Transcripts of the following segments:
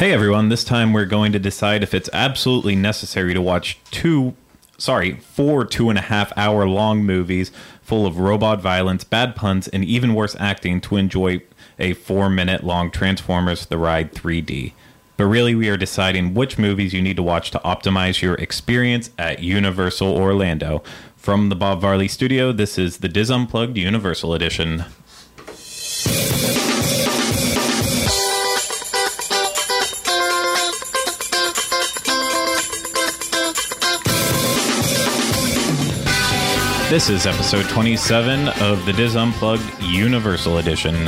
Hey everyone, this time we're going to decide if it's absolutely necessary to watch two, sorry, four two and a half hour long movies full of robot violence, bad puns, and even worse acting to enjoy a four minute long Transformers The Ride 3D. But really, we are deciding which movies you need to watch to optimize your experience at Universal Orlando. From the Bob Varley Studio, this is the DIS Unplugged Universal Edition. This is episode 27 of the DIS Unplugged Universal Edition.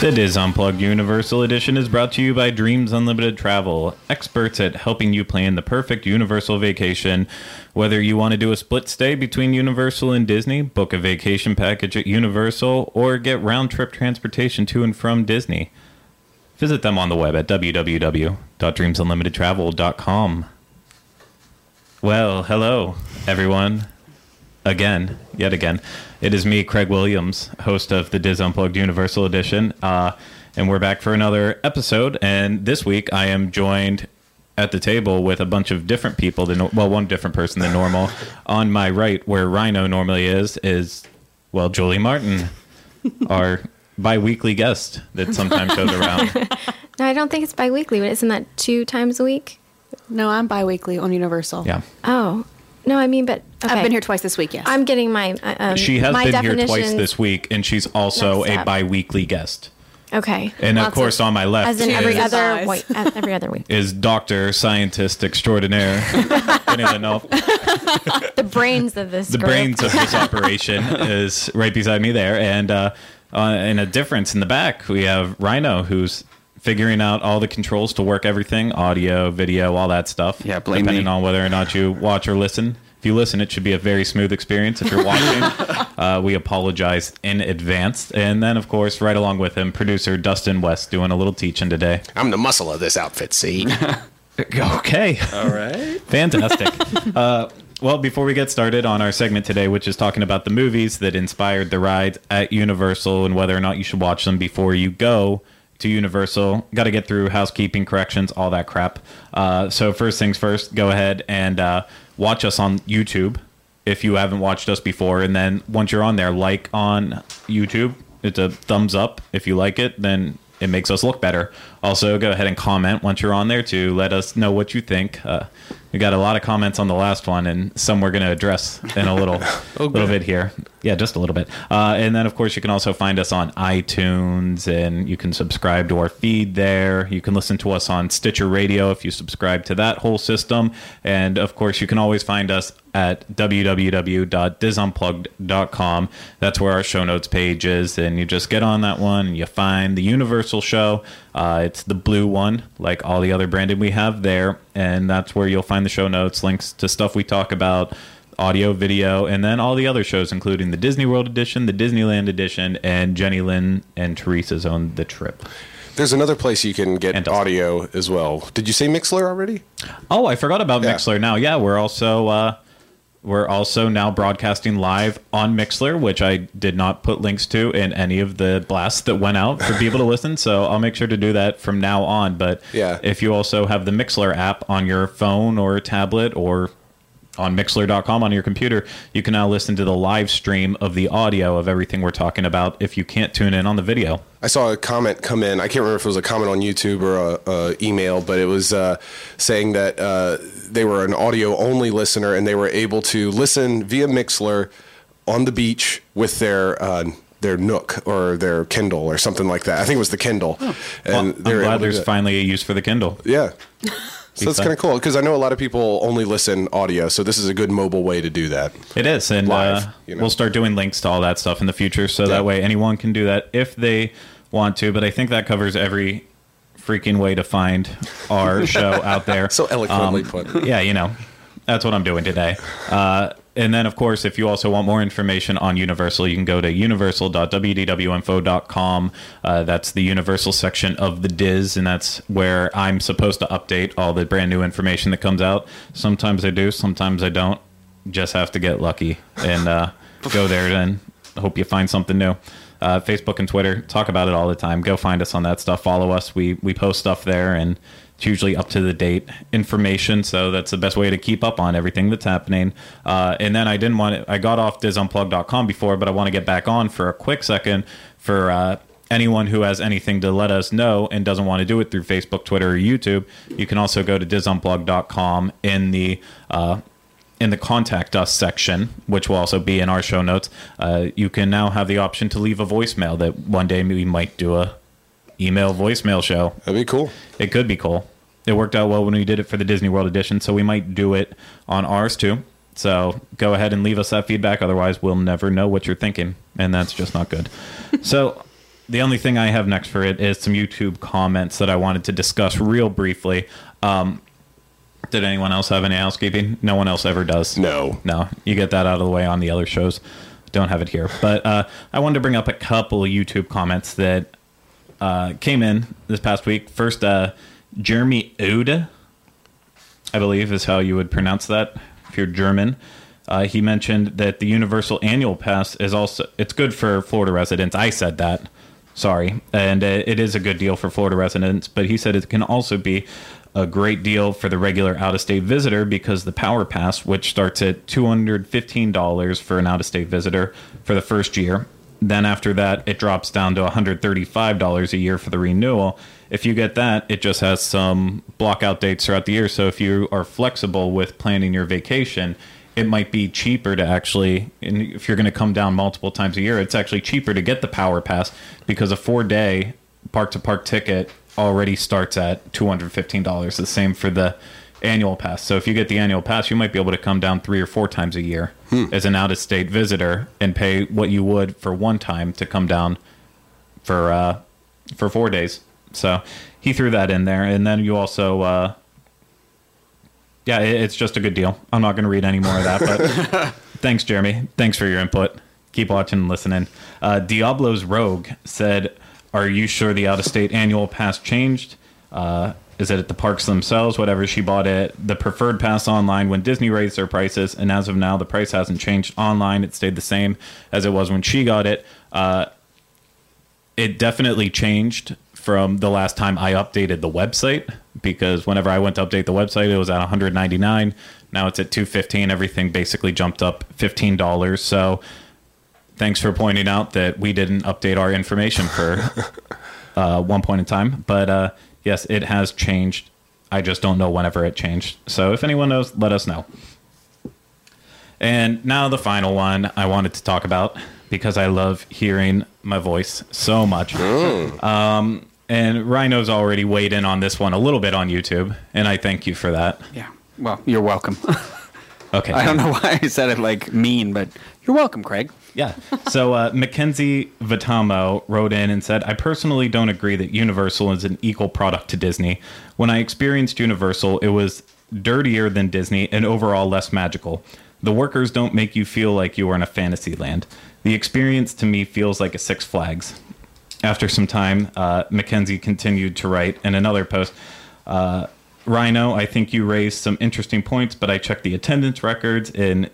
The DIS Unplugged Universal Edition is brought to you by Dreams Unlimited Travel, experts at helping you plan the perfect Universal vacation. Whether you want to do a split stay between Universal and Disney, book a vacation package at Universal, or get round trip transportation to and from Disney, visit them on the web at www.dreamsunlimitedtravel.com. Well, hello, everyone. Again, yet again. It is me, Craig Williams, host of the DIS Unplugged Universal Edition. Uh, and we're back for another episode. And this week I am joined at the table with a bunch of different people, than, well, one different person than normal. On my right, where Rhino normally is, is, well, Julie Martin, our bi weekly guest that sometimes goes around. No, I don't think it's bi-weekly, but isn't that two times a week? No, I'm bi-weekly on Universal. Yeah. Oh, no, I mean, but okay. I've been here twice this week, yes. I'm getting my. uh, Um, She has my been here twice this week, and she's also a step. bi weekly guest. Okay. And of course, of- on my left As in every is, other wait, every other week. is Doctor Scientist Extraordinaire. Any of the The brains of this. the group. brains of this operation is right beside me there, and uh, uh, in a difference in the back, we have Rhino, who's figuring out all the controls to work everything, audio, video, all that stuff. Yeah, blame depending me. on whether or not you watch or listen. If you listen, it should be a very smooth experience. If you're watching, uh, we apologize in advance. And then, of course, right along with him, producer Dustin West doing a little teaching today. I'm the muscle of this outfit, see? Okay. All right. Fantastic. uh, well, before we get started on our segment today, which is talking about the movies that inspired the rides at Universal and whether or not you should watch them before you go to Universal, got to get through housekeeping, corrections, all that crap. Uh, so, first things first, go ahead and uh, watch us on YouTube if you haven't watched us before. And then once you're on there, like on YouTube. It's a thumbs up. If you like it, then it makes us look better. Also, go ahead and comment once you're on there to let us know what you think. Uh, we got a lot of comments on the last one, and some we're going to address in a little little bit here. Yeah, just a little bit. Uh, and then, of course, you can also find us on iTunes, and you can subscribe to our feed there. You can listen to us on Stitcher Radio if you subscribe to that whole system. And of course, you can always find us at www.disunplugged.com. That's where our show notes page is, and you just get on that one and you find the Universal show. Uh, it's the blue one, like all the other branding we have there, and that's where you'll find the show notes, links to stuff we talk about, audio, video, and then all the other shows, including the Disney World edition, the Disneyland edition, and Jenny Lynn and Teresa's on the trip. There's another place you can get audio as well. Did you say Mixlr already? Oh, I forgot about Yeah. Mixlr. Now, yeah, we're also uh, we're also now broadcasting live on Mixlr, which I did not put links to in any of the blasts that went out for people to listen. So I'll make sure to do that from now on. But Yeah. if you also have the Mixlr app on your phone or tablet or on Mixlr.com on your computer, you can now listen to the live stream of the audio of everything we're talking about if you can't tune in on the video. I saw a comment come in. I can't remember if it was a comment on YouTube or a, a email, but it was uh, saying that uh, they were an audio only listener and they were able to listen via Mixlr on the beach with their uh, their Nook or their Kindle or something like that. I think it was the Kindle. Well, And I'm they were able glad there's finally a use for the Kindle. Yeah. So that's kind of cool because I know a lot of people only listen audio, so this is a good mobile way to do that. It is, and Live, uh, you know. we'll start doing links to all that stuff in the future, so Yeah. that way anyone can do that if they want to. But I think that covers every freaking way to find our show out there. So eloquently Um, put. yeah, you know, that's what I'm doing today. Uh, and then, of course, if you also want more information on Universal, you can go to universal.wdwinfo.com. Uh, that's the Universal section of the DIS, and that's where I'm supposed to update all the brand new information that comes out. Sometimes I do, sometimes I don't. Just have to get lucky and uh, go there and hope you find something new. uh, Facebook and Twitter. Talk about it all the time. Go find us on that stuff. Follow us. We we post stuff there, and it's usually up to the date information. So that's the best way to keep up on everything that's happening. Uh, and then I didn't want to, I got off disunplug.com before, but I want to get back on for a quick second for. Uh, anyone who has anything to let us know and doesn't want to do it through Facebook, Twitter, or YouTube, you can also go to disunplug.com in the uh, in the contact us section, which will also be in our show notes. Uh, you can now have the option to leave a voicemail that one day we might do a email voicemail show. That'd be cool. It could be cool. It worked out well when we did it for the Disney World edition, so we might do it on ours too. So go ahead and leave us that feedback. Otherwise, we'll never know what you're thinking, and that's just not good. so the only thing I have next for it is some YouTube comments that I wanted to discuss real briefly. Um, did anyone else have any housekeeping? No one else ever does. No. No. You get that out of the way on the other shows. Don't have it here. But uh, I wanted to bring up a couple of YouTube comments that uh, came in this past week. First, uh, Jeremy Ode, I believe is how you would pronounce that if you're German. Uh, he mentioned that the Universal Annual Pass is also it's good for Florida residents. I said that Sorry, and uh, it is a good deal for Florida residents, but he said it can also be a great deal for the regular out of state visitor because the Power Pass, which starts at $215 for an out of state visitor for the first year, then after that, it drops down to $135 a year for the renewal. If you get that, it just has some block out dates throughout the year. So if you are flexible with planning your vacation, it might be cheaper to actually if you're going to come down multiple times a year it's actually cheaper to get the power pass because a four day park to park ticket already starts at $215 the same for the annual pass so if you get the annual pass you might be able to come down three or four times a year hmm. as an out of state visitor and pay what you would for one time to come down for uh for four days so he threw that in there and then you also uh yeah, it's just a good deal. I'm not going to read any more of that, but thanks, Jeremy. Thanks for your input. Keep watching and listening. Uh, Diablo's Rogue said, Are you sure the out of state annual pass changed? Uh, is it at the parks themselves? Whatever she bought it, the preferred pass online when Disney raised their prices, and as of now, the price hasn't changed online. It stayed the same as it was when she got it. Uh, it definitely changed from the last time I updated the website because whenever I went to update the website, it was at 199. Now it's at 215. Everything basically jumped up $15. So thanks for pointing out that we didn't update our information for uh, one point in time. But uh, yes, it has changed. I just don't know whenever it changed. So if anyone knows, let us know. And now the final one I wanted to talk about because I love hearing my voice so much. Mm. Um, and Rhino's already weighed in on this one a little bit on YouTube, and I thank you for that. Yeah. Well, you're welcome. okay. I don't know why I said it like mean, but you're welcome, Craig. Yeah. So uh, Mackenzie Vitamo wrote in and said, I personally don't agree that Universal is an equal product to Disney. When I experienced Universal, it was dirtier than Disney and overall less magical. The workers don't make you feel like you are in a fantasy land. The experience to me feels like a Six Flags after some time, uh, Mackenzie continued to write in another post. Uh, Rhino, I think you raised some interesting points, but I checked the attendance records and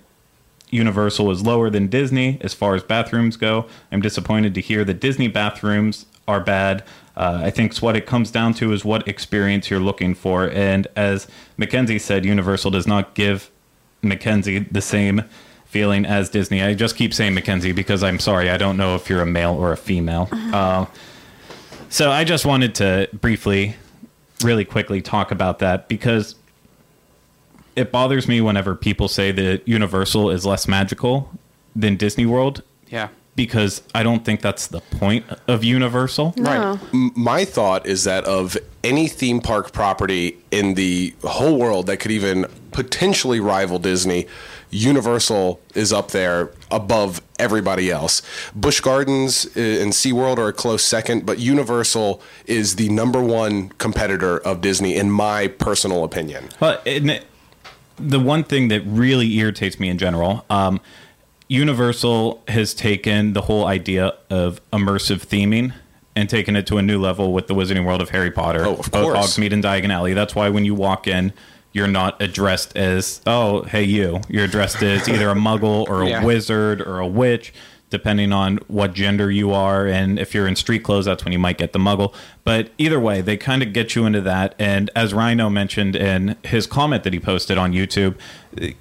Universal is lower than Disney as far as bathrooms go. I'm disappointed to hear that Disney bathrooms are bad. Uh, I think what it comes down to is what experience you're looking for. And as Mackenzie said, Universal does not give Mackenzie the same feeling as Disney. I just keep saying Mackenzie because I'm sorry, I don't know if you're a male or a female. Uh, so I just wanted to briefly, really quickly talk about that because it bothers me whenever people say that Universal is less magical than Disney World. Yeah. Because I don't think that's the point of Universal. No. Right. My thought is that of any theme park property in the whole world that could even potentially rival Disney, Universal is up there above everybody else. Busch Gardens uh, and SeaWorld are a close second, but Universal is the number one competitor of Disney, in my personal opinion. Well, it, the one thing that really irritates me in general, um, Universal has taken the whole idea of immersive theming and taken it to a new level with the Wizarding World of Harry Potter. Oh, of course. Hogsmeade and Diagon Alley. That's why when you walk in, you're not addressed as oh hey you you're addressed as either a muggle or a Yeah. wizard or a witch depending on what gender you are. And if you're in street clothes, that's when you might get the muggle. But either way, they kind of get you into that. And as Rhino mentioned in his comment that he posted on YouTube,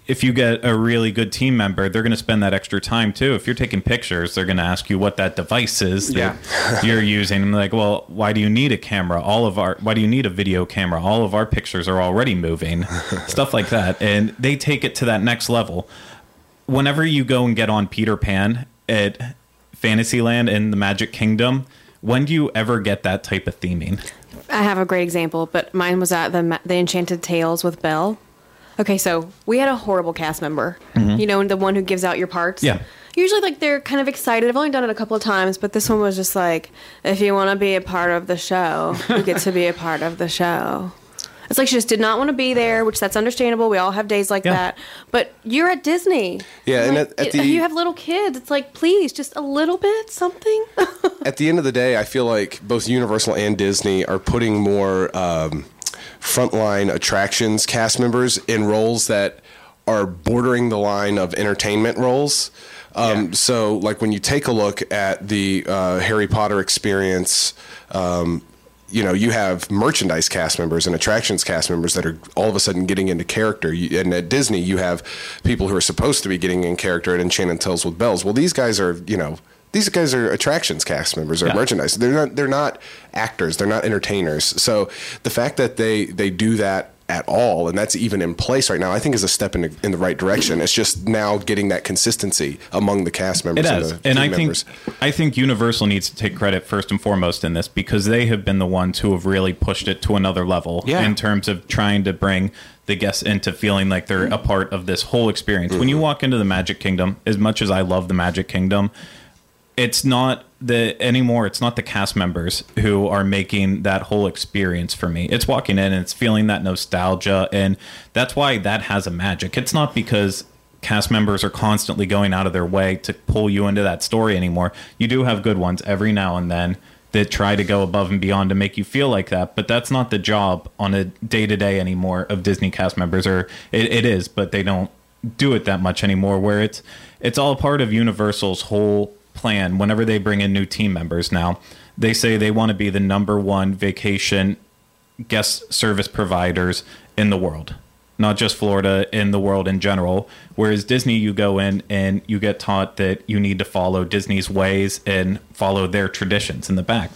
if you get a really good team member, they're going to spend that extra time too. If you're taking pictures, they're going to ask you what that device is that Yeah. you're using. I'm like, well, why do you need a camera? All of our, why do you need a video camera? All of our pictures are already moving, stuff like that. And they take it to that next level. Whenever you go and get on Peter Pan at Fantasyland in the Magic Kingdom, when do you ever get that type of theming? I have a great example, but mine was at the the Enchanted Tales with Belle. Okay, so we had a horrible cast member. Mm-hmm. You know, the one who gives out your parts. Yeah. Usually, like they're kind of excited. I've only done it a couple of times, but this one was just like, if you want to be a part of the show, you get to be a part of the show. It's like she just did not want to be there, which that's understandable. We all have days like Yeah. that. But you're at Disney. Yeah, and Like, at- at the- you have little kids. It's like, please, just a little bit, something. at the end of the day, I feel like both Universal and Disney are putting more um, frontline attractions cast members in roles that are bordering the line of entertainment roles. Um, Yeah. So, like when you take a look at the uh, Harry Potter experience, um, you know, you have merchandise cast members and attractions cast members that are all of a sudden getting into character. You- And at Disney, you have people who are supposed to be getting in character at Enchanted Tales with Bells. Well, these guys are, you know, these guys are attractions cast members or Yeah. merchandise. They're not. They're not actors. They're not entertainers. So the fact that they they do that at all, and that's even in place right now, I think is a step in the, in the right direction. It's just now getting that consistency among the cast members It and has, the and team I think members. I think Universal needs to take credit first and foremost in this because they have been the ones who have really pushed it to another level Yeah. in terms of trying to bring the guests into feeling like they're a part of this whole experience. When you walk into the Magic Kingdom, as much as I love the Magic Kingdom, it's not the anymore it's not the cast members who are making that whole experience for me. It's walking in and it's feeling that nostalgia and that's why that has a magic. It's not because cast members are constantly going out of their way to pull you into that story anymore. You do have good ones every now and then that try to go above and beyond to make you feel like that but that's not the job on a day-to-day anymore of disney cast members or it, it is but they don't do it that much anymore where it's it's all part of universal's whole plan whenever they bring in new team members now they say they want to be the number one vacation guest service providers in the world. Not just florida in the world in general. Whereas disney you go in and you get taught that you need to follow disney's ways and follow their traditions in the back.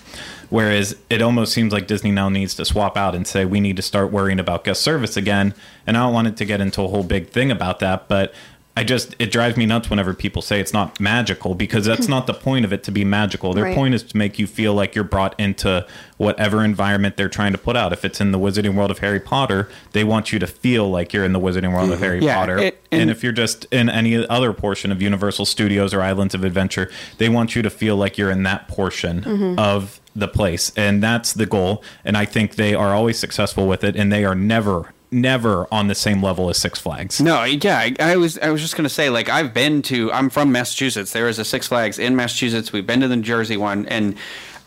Whereas it almost seems like disney now needs to swap out and say we need to start worrying about guest service again. And i don't want it to get into a whole big thing about that but I just it drives me nuts whenever people say it's not magical because that's not the point of it to be magical. Their Right. point is to make you feel like you're brought into whatever environment they're trying to put out. If it's in the Wizarding World of Harry Potter, they want you to feel like you're in the Wizarding World of mm-hmm. Harry Yeah, Potter. it- and, and- if you're just in any other portion of Universal Studios or Islands of Adventure, they want you to feel like you're in that portion mm-hmm. of the place. And that's the goal. And I think they are always successful with it and they are never never on the same level as Six Flags. No, yeah, I, I was I was just gonna say like I've been to I'm from Massachusetts. There is a Six Flags in Massachusetts. We've been to the Jersey one, and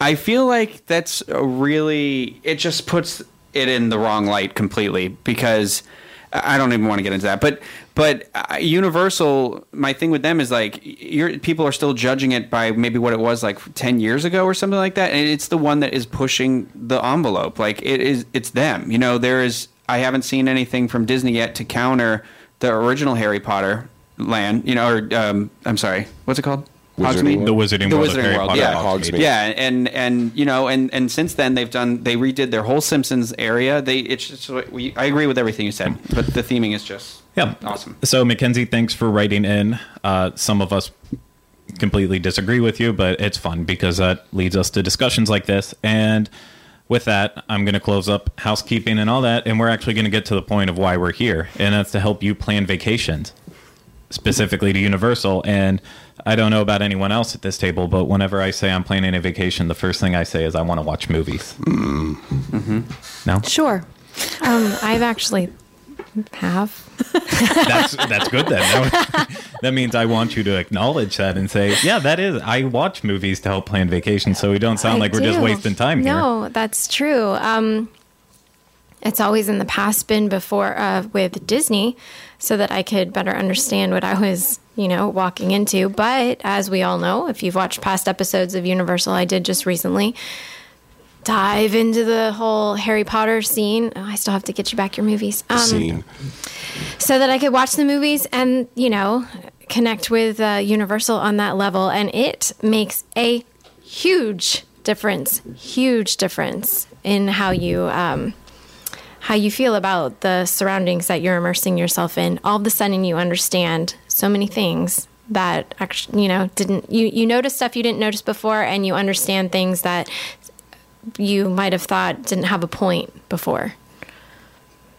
I feel like that's really it just puts it in the wrong light completely because I don't even want to get into that. But but uh, Universal, my thing with them is like people are still judging it by maybe what it was like ten years ago or something like that, and it's the one that is pushing the envelope. Like it is, it's them. You know, there is. I haven't seen anything from Disney yet to counter the original Harry Potter land. You know, or um, I'm sorry, what's it called? Wizarding Hogsmeade? The Wizarding the World of Wizarding Harry World, Potter. yeah, Hogsmeade. yeah, and and you know, and and since then they've done they redid their whole Simpsons area. They it's just we, I agree with everything you said, but the theming is just Yeah. awesome. So, Mackenzie, thanks for writing in. Uh, some of us completely disagree with you, but it's fun because that leads us to discussions like this. And with that, I'm going to close up housekeeping and all that. And we're actually going to get to the point of why we're here. And that's to help you plan vacations, specifically to Universal. And I don't know about anyone else at this table, but whenever I say I'm planning a vacation, the first thing I say is I want to watch movies. Mm-hmm. No? Sure. Um, I've actually have. that's that's good then. That, that means I want you to acknowledge that and say, yeah, that is. I watch movies to help plan vacations, so we don't sound I like we're just wasting time here. No, that's true. Um, it's always in the past been before uh, with Disney, so that I could better understand what I was you know, walking into. But as we all know, if you've watched past episodes of Universal, I did just recently dive into the whole Harry Potter scene. Oh, I still have to get you back your movies. Um, Scene. so that I could watch the movies and, you know, connect with uh, Universal on that level. And it makes a huge difference, huge difference in how you. Um, how you feel about the surroundings that you're immersing yourself in. All of a sudden, you understand so many things that actually, you know, didn't you you notice stuff you didn't notice before, and you understand things that you might have thought didn't have a point before.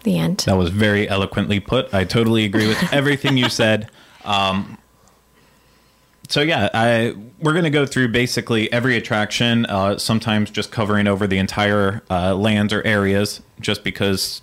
The end. That was very eloquently put. I totally agree with everything you said. Um, so yeah, I we're gonna go through basically every attraction. Uh, sometimes just covering over the entire uh, lands or areas, just because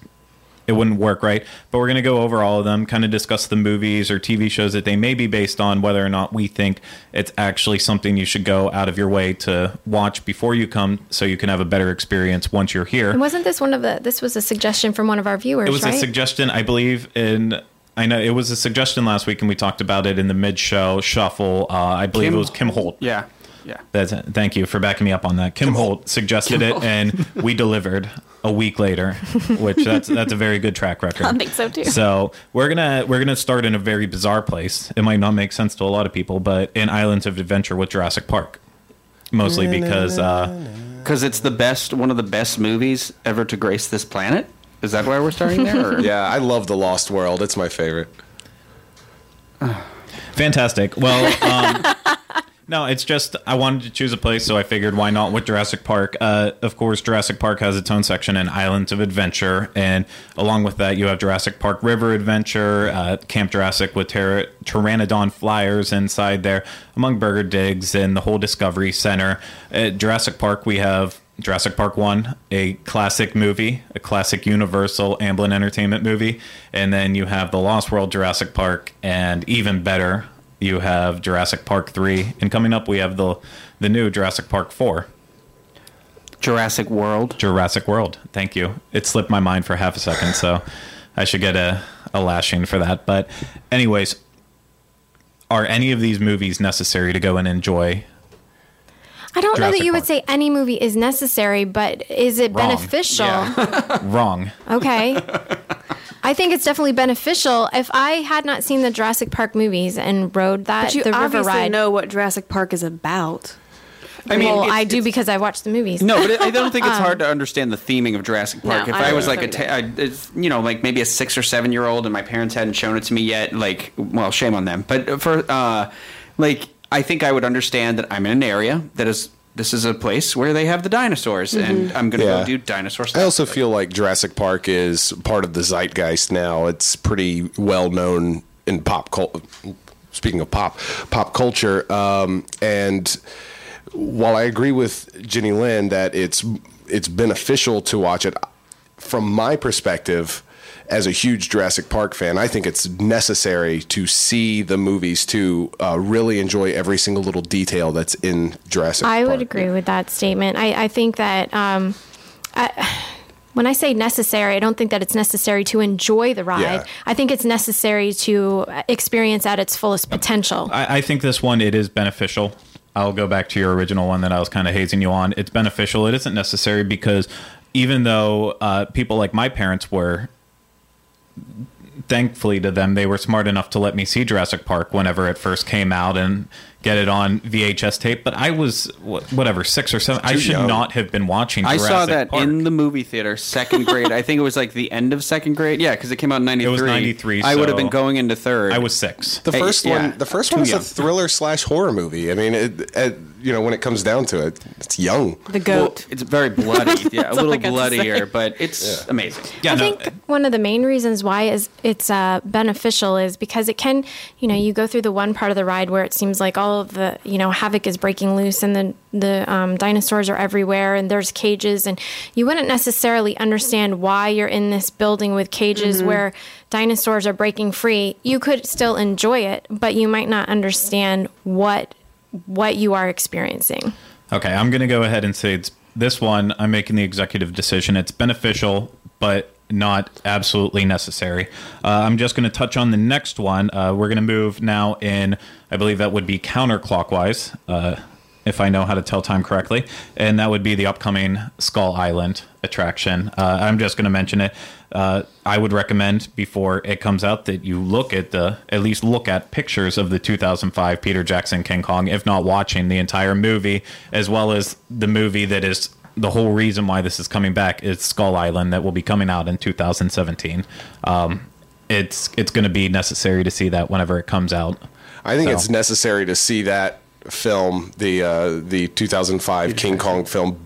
it wouldn't work right. But we're gonna go over all of them, kind of discuss the movies or TV shows that they may be based on, whether or not we think it's actually something you should go out of your way to watch before you come, so you can have a better experience once you're here. And wasn't this one of the? This was a suggestion from one of our viewers, It was right? a suggestion, I believe, in. I know it was a suggestion last week, and we talked about it in the mid-show shuffle. Uh, I believe Kim- it was Kim Holt. Yeah. Yeah. That's thank you for backing me up on that. Kim, Holt suggested it, and we delivered a week later, which that's that's a very good track record. I think so, too. So we're gonna we're gonna start in a very bizarre place. It might not make sense to a lot of people, but in Islands of Adventure with Jurassic Park, mostly because uh, Because it's the best, one of the best movies ever to grace this planet. Is that why we're starting there? Yeah, I love The Lost World. It's my favorite. Fantastic. Well, um, no, it's just I wanted to choose a place, so I figured why not with Jurassic Park. Uh, of course, Jurassic Park has its own section in Islands of Adventure, and along with that, you have Jurassic Park River Adventure, uh, Camp Jurassic with Tyr- Pteranodon Flyers inside there, among Burger Digs and the whole Discovery Center. At Jurassic Park, we have Jurassic Park 1, a classic movie, a classic Universal Amblin Entertainment movie. And then you have The Lost World Jurassic Park, and even better, you have Jurassic Park 3. And coming up, we have the, the new Jurassic Park 4, Jurassic World. Jurassic World. Thank you. It slipped my mind for half a second, so I should get a, a lashing for that. But, anyways, are any of these movies necessary to go and enjoy? I don't know that Jurassic you would say any movie is necessary, but is it Wrong. beneficial? Wrong. Okay. I think it's definitely beneficial. If I had not seen the Jurassic Park movies and rode that But you the river obviously ride, know what Jurassic Park is about. I mean, well, I do because I watched the movies. No, but it, I don't think it's hard to understand the theming of Jurassic Park. No, if I I, was like a, ta- I, it's, you know, like maybe a six or seven year old, and my parents hadn't shown it to me yet, like, well, shame on them. But for, uh, like, I think I would understand that I'm in an area that is. This is a place where they have the dinosaurs, and I'm gonna Yeah. go do dinosaur stuff. I also feel like Jurassic Park is part of the zeitgeist now. It's pretty well known in pop culture. Speaking of pop, pop culture, um, and while I agree with Jenny Lynn that it's it's beneficial to watch it, from my perspective, as a huge Jurassic Park fan, I think it's necessary to see the movies to uh, really enjoy every single little detail that's in Jurassic. I Park. would agree with that statement. I, I think that um, I, when I say necessary, I don't think that it's necessary to enjoy the ride. Yeah. I think it's necessary to experience at its fullest potential. I, I think this one it is beneficial. I'll go back to your original one that I was kind of hazing you on. It's beneficial. It isn't necessary because even though uh, people like my parents were, thankfully to them, they were smart enough to let me see Jurassic Park whenever it first came out and get it on VHS tape. But I was whatever six or seven. I should not have been watching. I saw that Park. in the movie theater, second grade. I think it was like the end of second grade. Yeah, because it came out in '93. was 93, I would have been going into third. I was six. The Hey, first yeah, one, the first too one is young. a thriller slash horror movie. I mean, it, it, you know, when it comes down to it, it's young. The Well, goat. it's very bloody. Yeah, a little I got to bloodier, but it's amazing. Yeah, I no, think one of the main reasons why is it's uh, beneficial is because it can, you know, you go through the one part of the ride where it seems like all of the, you know, havoc is breaking loose and the the um, dinosaurs are everywhere and there's cages and you wouldn't necessarily understand why you're in this building with cages where dinosaurs are breaking free. You could still enjoy it, but you might not understand what what you are experiencing. Okay, I'm going to go ahead and say it's this one. I'm making the executive decision. It's beneficial, but not absolutely necessary. Uh, I'm just going to touch on the next one. Uh, we're going to move now in, I believe that would be counterclockwise, uh, if I know how to tell time correctly, and that would be the upcoming Skull Island attraction. Uh, I'm just going to mention it. Uh, I would recommend before it comes out that you look at the at least look at pictures of the 2005 Peter Jackson King Kong, if not watching the entire movie, as well as the movie that is the whole reason why this is coming back is Skull Island that will be coming out in 2017. Um, it's it's going to be necessary to see that whenever it comes out. I think So- it's necessary to see that film, the uh, the 2005 King Kong film,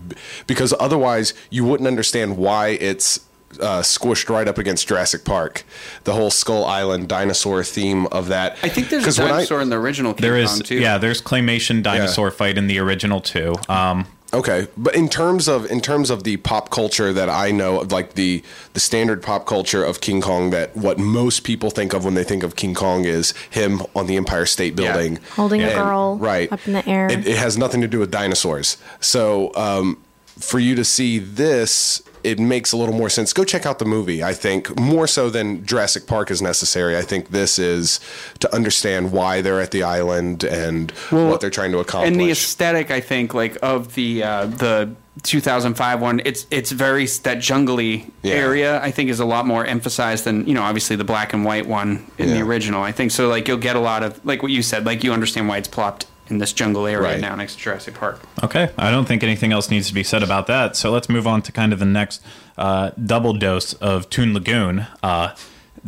because otherwise you wouldn't understand why it's uh, squished right up against Jurassic Park. The whole Skull Island dinosaur theme of that. I think there's a 'Cause when I- dinosaur in the original King There Kong too. yeah, there's claymation dinosaur fight in the original too. Um, Okay, but in terms of in terms of the pop culture that I know, like the the standard pop culture of King Kong, that what most people think of when they think of King Kong is him on the Empire State Yeah. Building, Holding a girl right up in the air. It, it has nothing to do with dinosaurs. So um, for you to see this, it makes a little more sense. Go check out the movie. I think more so than Jurassic Park is necessary. I think this is to understand why they're at the island and what they're trying to accomplish. and the aesthetic i think like of the uh, the 2005 one it's it's very that jungly Yeah. area i think is a lot more emphasized than you know obviously the black and white one in the original i think so like you'll get a lot of like what you said like you understand why it's plopped in this jungle area Right. now next to jurassic park Okay, I don't think anything else needs to be said about that. So let's move on to kind of the next uh, double dose of Toon Lagoon. Uh,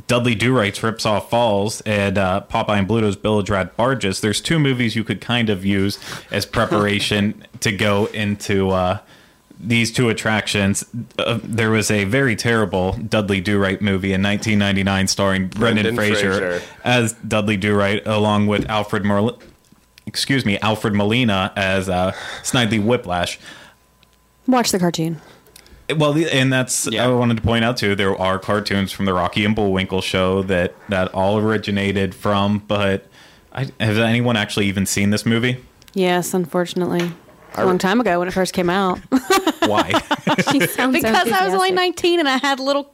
Dudley Do Right's Ripsaw Falls and uh, Popeye and Bluto's Bilge-Rat Barges. There's two movies you could kind of use as preparation to go into uh, these two attractions. Uh, there was a very terrible Dudley Do Right movie in 1999 starring Brendan, Brendan Fraser, Fraser. as Dudley Do Right, along with Alfred Merlin excuse me, Alfred Molina as uh, Snidely Whiplash. Watch the cartoon. Well, and that's Yeah. I wanted to point out too. There are cartoons from the Rocky and Bullwinkle show that that all originated from. But I, has anyone actually even seen this movie? Yes, unfortunately. A long time ago when it first came out. Why? She sounds because I was only 19 and I had little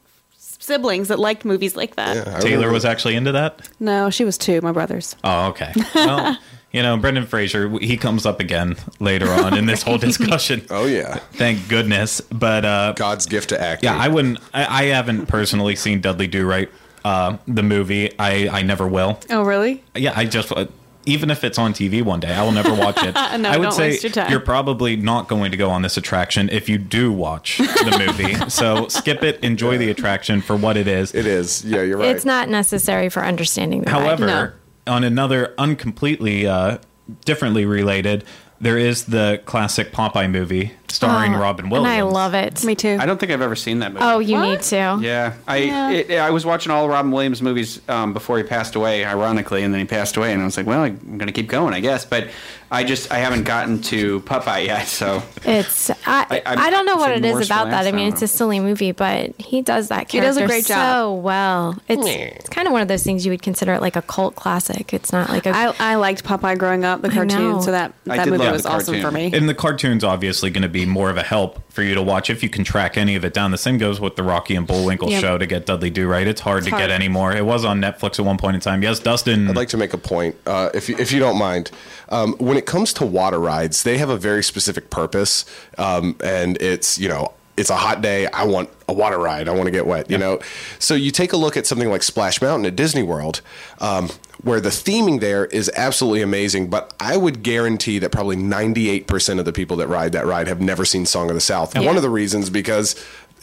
siblings that liked movies like that. I Taylor remember- was actually into that. No, she was two, my brothers. Oh, okay. Well, you know, Brendan Fraser, he comes up again later on in this whole discussion. Oh yeah, Thank goodness. But uh, God's gift to acting. Yeah, I wouldn't. I, I haven't personally seen Dudley Do Right, uh, the movie. I I never will. Oh, really? Yeah, I just uh, even if it's on TV one day, I will never watch it. No, I would don't say waste your time. you're probably not going to go on this attraction if you do watch the movie. so skip it. Enjoy the attraction for what it is. It is. Yeah, you're right. It's not necessary for understanding the ride. However, No. on another uncompletely uh, differently related, there is the classic Popeye movie starring Oh, Robin and Williams. I love it. Me too. i don't think i've ever seen that movie Oh, you What? need to. Yeah, I Yeah. It, I was watching all Robin Williams movies um, before he passed away, ironically, and then he passed away, and I was like, well, I'm gonna keep going, I guess. But I just I haven't gotten to Popeye yet, so It's I, I- I, don't know what it's it like is Morris about that. I mean, it's a silly movie, but he does that He character does a great so job. well. It's it's kind of one of those things you would consider it like a cult classic. It's not like a I, I liked Popeye growing up, the cartoon, so that, that movie was awesome cartoon. for me. And the cartoon's obviously going to be more of a help for you to watch if you can track any of it down. The same goes with the Rocky and Bullwinkle Yep. show to get Dudley Do Right. It's hard It's to hard. get anymore. It was on Netflix at one point in time. Yes, Dustin. I'd like to make a point, uh, if you, if you don't mind. Um, when it comes to water rides, they have a very specific purpose, um, and it's you know it's a hot day. I want a water ride. I want to get wet. You know, so you take a look at something like Splash Mountain at Disney World. Um, where the theming there is absolutely amazing, but I would guarantee that probably 98% of the people that ride that ride have never seen Song of the South. One of the reasons because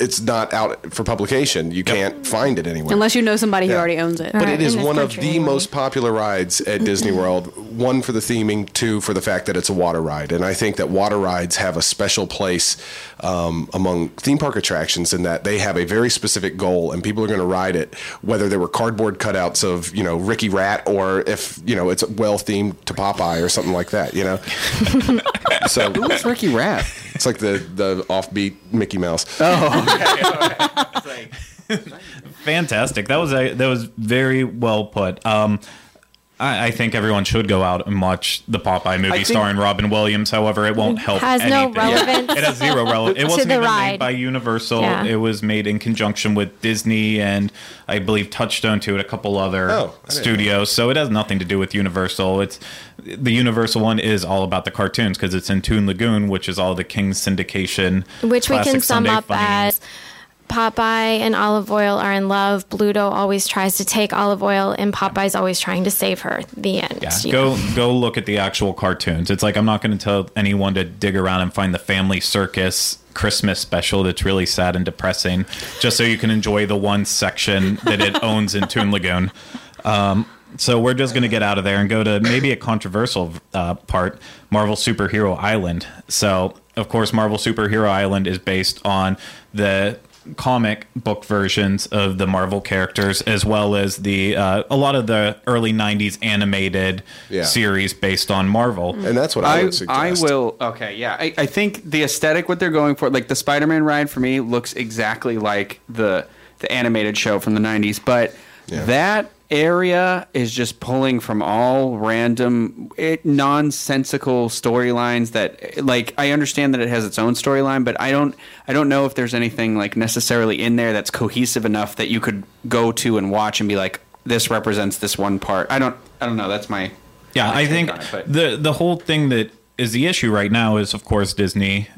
it's not out for publication. You can't find it anywhere. Unless you know somebody who Yeah. already owns it. But Right, it is in this one of country, the anyway. most popular rides at Disney World. One for the theming, two for the fact that it's a water ride. And I think that water rides have a special place um, among theme park attractions in that they have a very specific goal, and people are going to ride it, whether they were cardboard cutouts of you know Ricky Rat or if you know it's well themed to Popeye or something like that. You know, so who's Ricky Rat? It's like the the offbeat Mickey Mouse. Oh, fantastic. That was a, that was very well put. Um, I, I think everyone should go out and watch the Popeye movie starring Robin Williams. However, it won't help. Has no anything. relevance It has zero relevance. It wasn't even ride. made by Universal. Yeah. It was made in conjunction with Disney and I believe Touchstone too, and a couple other Oh, I didn't know. studios. So it has nothing to do with Universal. It's the Universal one is all about the cartoons because it's in Toon Lagoon, which is all the King's syndication, Which we can sum Sunday up funny. as Popeye and Olive Oyl are in love. Bluto always tries to take Olive Oyl, and Popeye's always trying to save her. The end. Yeah, you go know. go look at the actual cartoons. It's like I'm not going to tell anyone to dig around and find the Family Circus Christmas special that's really sad and depressing, just so you can enjoy the one section that it owns in Toon Lagoon. Um, so we're just going to get out of there and go to maybe a controversial uh, part, Marvel Superhero Island. So of course, Marvel Superhero Island is based on the comic book versions of the Marvel characters, as well as the uh, a lot of the early '90s animated Yeah. series based on Marvel. And that's what I, I, would suggest. I will. Okay, yeah. I, I think the aesthetic, what they're going for, like the Spider-Man ride for me, looks exactly like the the animated show from the '90s. But Yeah. that area is just pulling from all random, it, nonsensical storylines. That, like, I understand that it has its own storyline, but I don't. I don't know if there's anything like necessarily in there that's cohesive enough that you could go to and watch and be like, this represents this one part. I don't. I don't know. That's my. Yeah, my I think it, the the whole thing that is the issue right now is, of course, Disney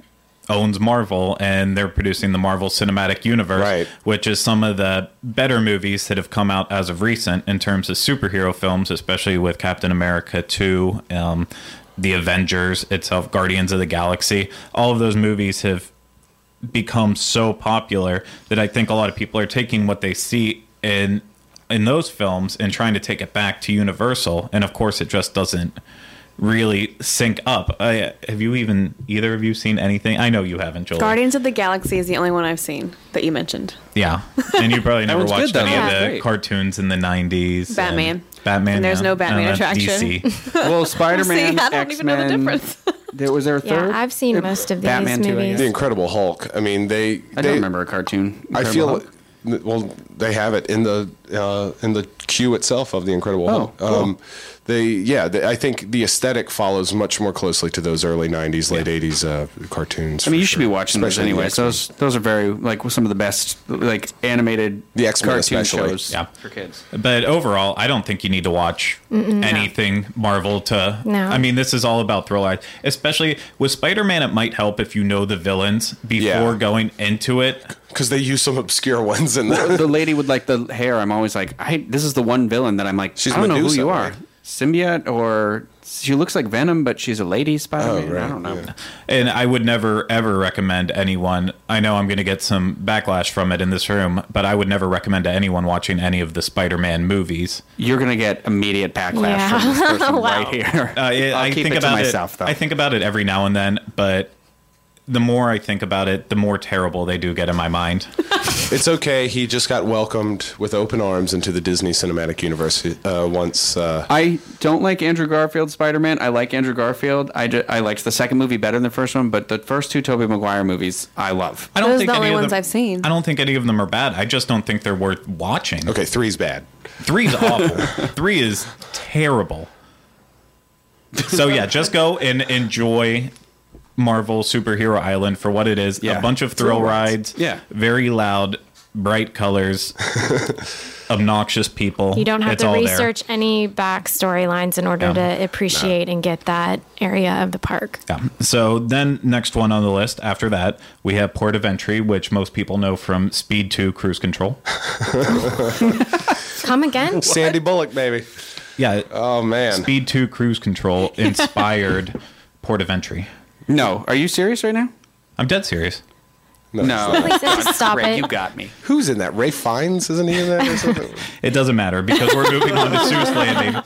owns Marvel and they're producing the Marvel Cinematic Universe, Right. which is some of the better movies that have come out as of recent in terms of superhero films, especially with Captain America 2, um, The Avengers itself, Guardians of the Galaxy. All of those movies have become so popular that I think a lot of people are taking what they see in in those films and trying to take it back to Universal, and of course, it just doesn't really sync up. I, have you even either of you seen anything? I know you haven't, Joel. Guardians of the Galaxy is the only one I've seen that you mentioned. Yeah, and you probably never one's good, watched any Yeah. of the Great. cartoons in the '90s. Batman. and Batman. And there's yeah. no Batman Uh, attraction. DC. Well, Spider-Man, See, I don't even know the difference. There was there a Yeah, third? I've seen most of these Batman movies. guess. the Incredible Hulk. I mean, they. I they, don't remember a cartoon. I feel. Hulk. Well, they have it in the uh, in the queue itself of the Incredible Oh, Hulk. cool. Um, they, yeah, they, I think the aesthetic follows much more closely to those early '90s, late '80s uh, cartoons. I mean, for you should be watching those Especially the anyways. Those those are very like some of the best like animated The X-Men cartoon especially. shows Yeah. for kids. But overall, I don't think you need to watch anything Marvel to. No. I mean, this is all about thrill ride. Especially with Spider Man, it might help if you know the villains before Yeah. going into it. because they use some obscure ones in the. the lady with like the hair, I'm always like, I this is the one villain that I'm like, She's I don't know who you are, right? Symbiote or she looks like Venom, but she's a lady Spider-Man. Oh, right, I don't know. yeah. And I would never ever recommend anyone. I know I'm going to get some backlash from it in this room, but I would never recommend to anyone watching any of the Spider Man movies. You're gonna get immediate backlash Yeah. from this person Wow. right here. Uh, it- I'll I keep think it about to myself it. though. I think about it every now and then, but the more I think about it, the more terrible they do get in my mind. It's okay. He just got welcomed with open arms into the Disney Cinematic Universe uh, once. Uh, I don't like Andrew Garfield Spider Man. I like Andrew Garfield. I, ju- I liked the second movie better than the first one, but the first two Tobey Maguire movies I love. I don't Those are think the only ones them, I've seen. I don't think any of them are bad. I just don't think they're worth watching. okay, three's bad. Three's awful. Three is terrible. So yeah, just go and enjoy Marvel Superhero Island for what it is. Yeah. A bunch of thrill, Thrill rides. rides. Yeah. Very loud, bright colors, obnoxious people. You don't have It's to all there. research any back storylines in order No. to appreciate and get that area of the park. Yeah. So then, next one on the list after that, we have Port of Entry, which most people know from Speed 2 Cruise Control. Come again? Sandy Bullock, baby. Yeah. Oh man. Speed 2 Cruise Control inspired Port of Entry. No, are you serious right now? I'm dead serious. No, Stop Greg, it. you got me. Who's in that? Ray Fiennes isn't he in that or something? It doesn't matter because we're moving on to Seuss Landing.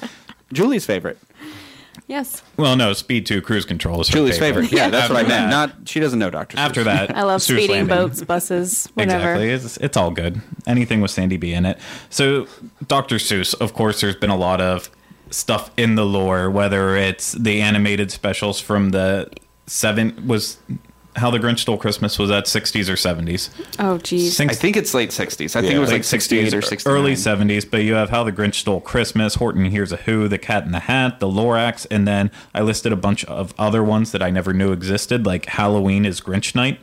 Julie's favorite. Yes. Well, no, Speed 2 Cruise Control is Julie's favorite. Yeah, that's what I meant. that- Not she doesn't know Doctor. After that, I love Seuss speeding Landing. boats, buses, whatever. Exactly. It's, it's all good. Anything with Sandy B in it. So, Dr. Seuss, of course, there's been a lot of stuff in the lore, whether it's the animated specials from the seven was How the Grinch Stole Christmas was that 60s or 70s. Oh, geez. Six- I think it's late 60s. I think it was late like 68 or 69. early 70s. But you have How the Grinch Stole Christmas, Horton Hears a Who, The Cat in the Hat, The Lorax, and then I listed a bunch of other ones that I never knew existed, like Halloween is Grinch Night,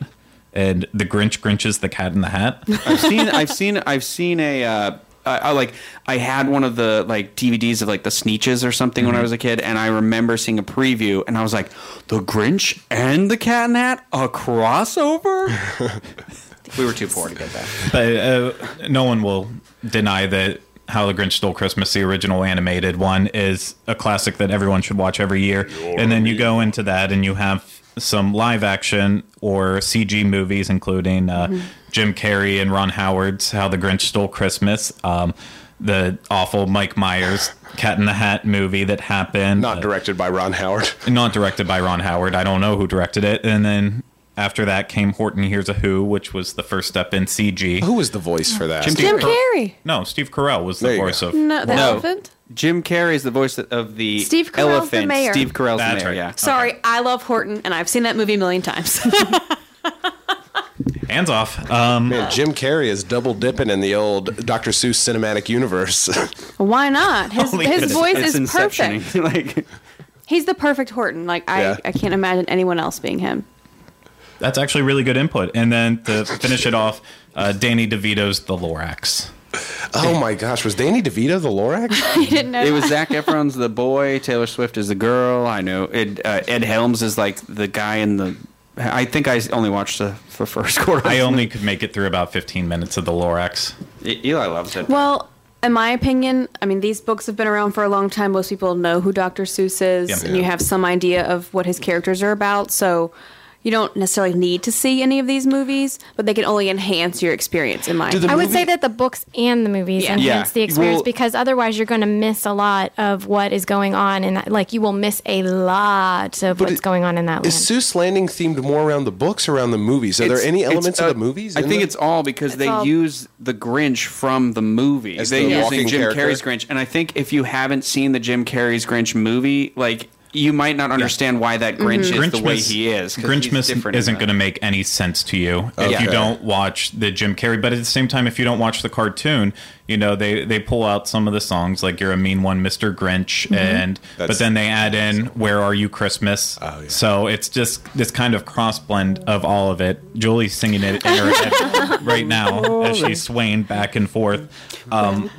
and The Grinch Grinches the Cat in the Hat. I've seen I've seen I've seen a uh, I, I like I had one of the like DVDs of like the Sneetches or something when I was a kid, and I remember seeing a preview, and I was like, "The Grinch and the Cat in Hat, a crossover." we were too poor to get that. but uh, no one will deny that How the Grinch Stole Christmas, the original animated one, is a classic that everyone should watch every year. and then you go into that and you have some live action or CG movies, including uh, Jim Carrey and Ron Howard's How the Grinch Stole Christmas, um, the awful Mike Myers Cat in the Hat movie that happened. Not uh, directed by Ron Howard. not directed by Ron Howard. I don't know who directed it. And then after that came Horton Hears a Who, which was the first step in CG. Who was the voice for that? Jim Jim Carrey. Carrey. No, Steve Carell was the voice go. of. No, the No. elephant. Jim Carrey is the voice of the Steve Carell's the mayor. Steve Carell's That's the mayor. right. Yeah. Sorry, I love Horton, and I've seen that movie a million times. Hands off. Um, Man, Jim Carrey is double dipping in the old Dr. Seuss cinematic universe. Why not? His, his voice It's is perfect. Like He's the perfect Horton. Like I, Yeah. I can't imagine anyone else being him. that's actually really good input. And then to finish it off, uh, Danny DeVito's The Lorax. Oh my gosh, was Danny DeVito the Lorax? You didn't know. it was Zac Efron's the boy, Taylor Swift is the girl. I know Ed, uh, Ed Helms is like the guy in the. I think I only watched the, the first quarter. I only could make it through about 15 minutes of The Lorax. E- Eli loves it. Well, in my opinion, I mean, these books have been around for a long time. Most people know who Dr. Seuss is, Yeah. and you have some idea of what his characters are about. So you don't necessarily need to see any of these movies, but they can only enhance your experience, in my Do the opinion. I would say that the books and the movies Yeah. enhance Yeah. the experience Well- because otherwise you're going to miss a lot of what is going on, and that, like you will miss a lot of what's it- going on in that land. Is Seuss Landing themed more around the books or around the movies? Are there any elements uh, of the movies? I think the- it's all because they all- use the Grinch from the movie. As they the using Jim character? Carrey's Grinch, and I think if you haven't seen the Jim Carrey's Grinch movie, like you might not understand why that Grinch is the way he is. he's Grinchmas isn't going to make any sense to you if you don't watch the Jim Carrey. But at the same time, if you don't watch the cartoon, you know they they pull out some of the songs like "You're a Mean One, Mr. Grinch," and but then they add in "Where Are You Christmas." Oh, yeah. So it's just this kind of cross blend of all of it. Julie's singing it in her head right now as she's swaying back and forth. Um,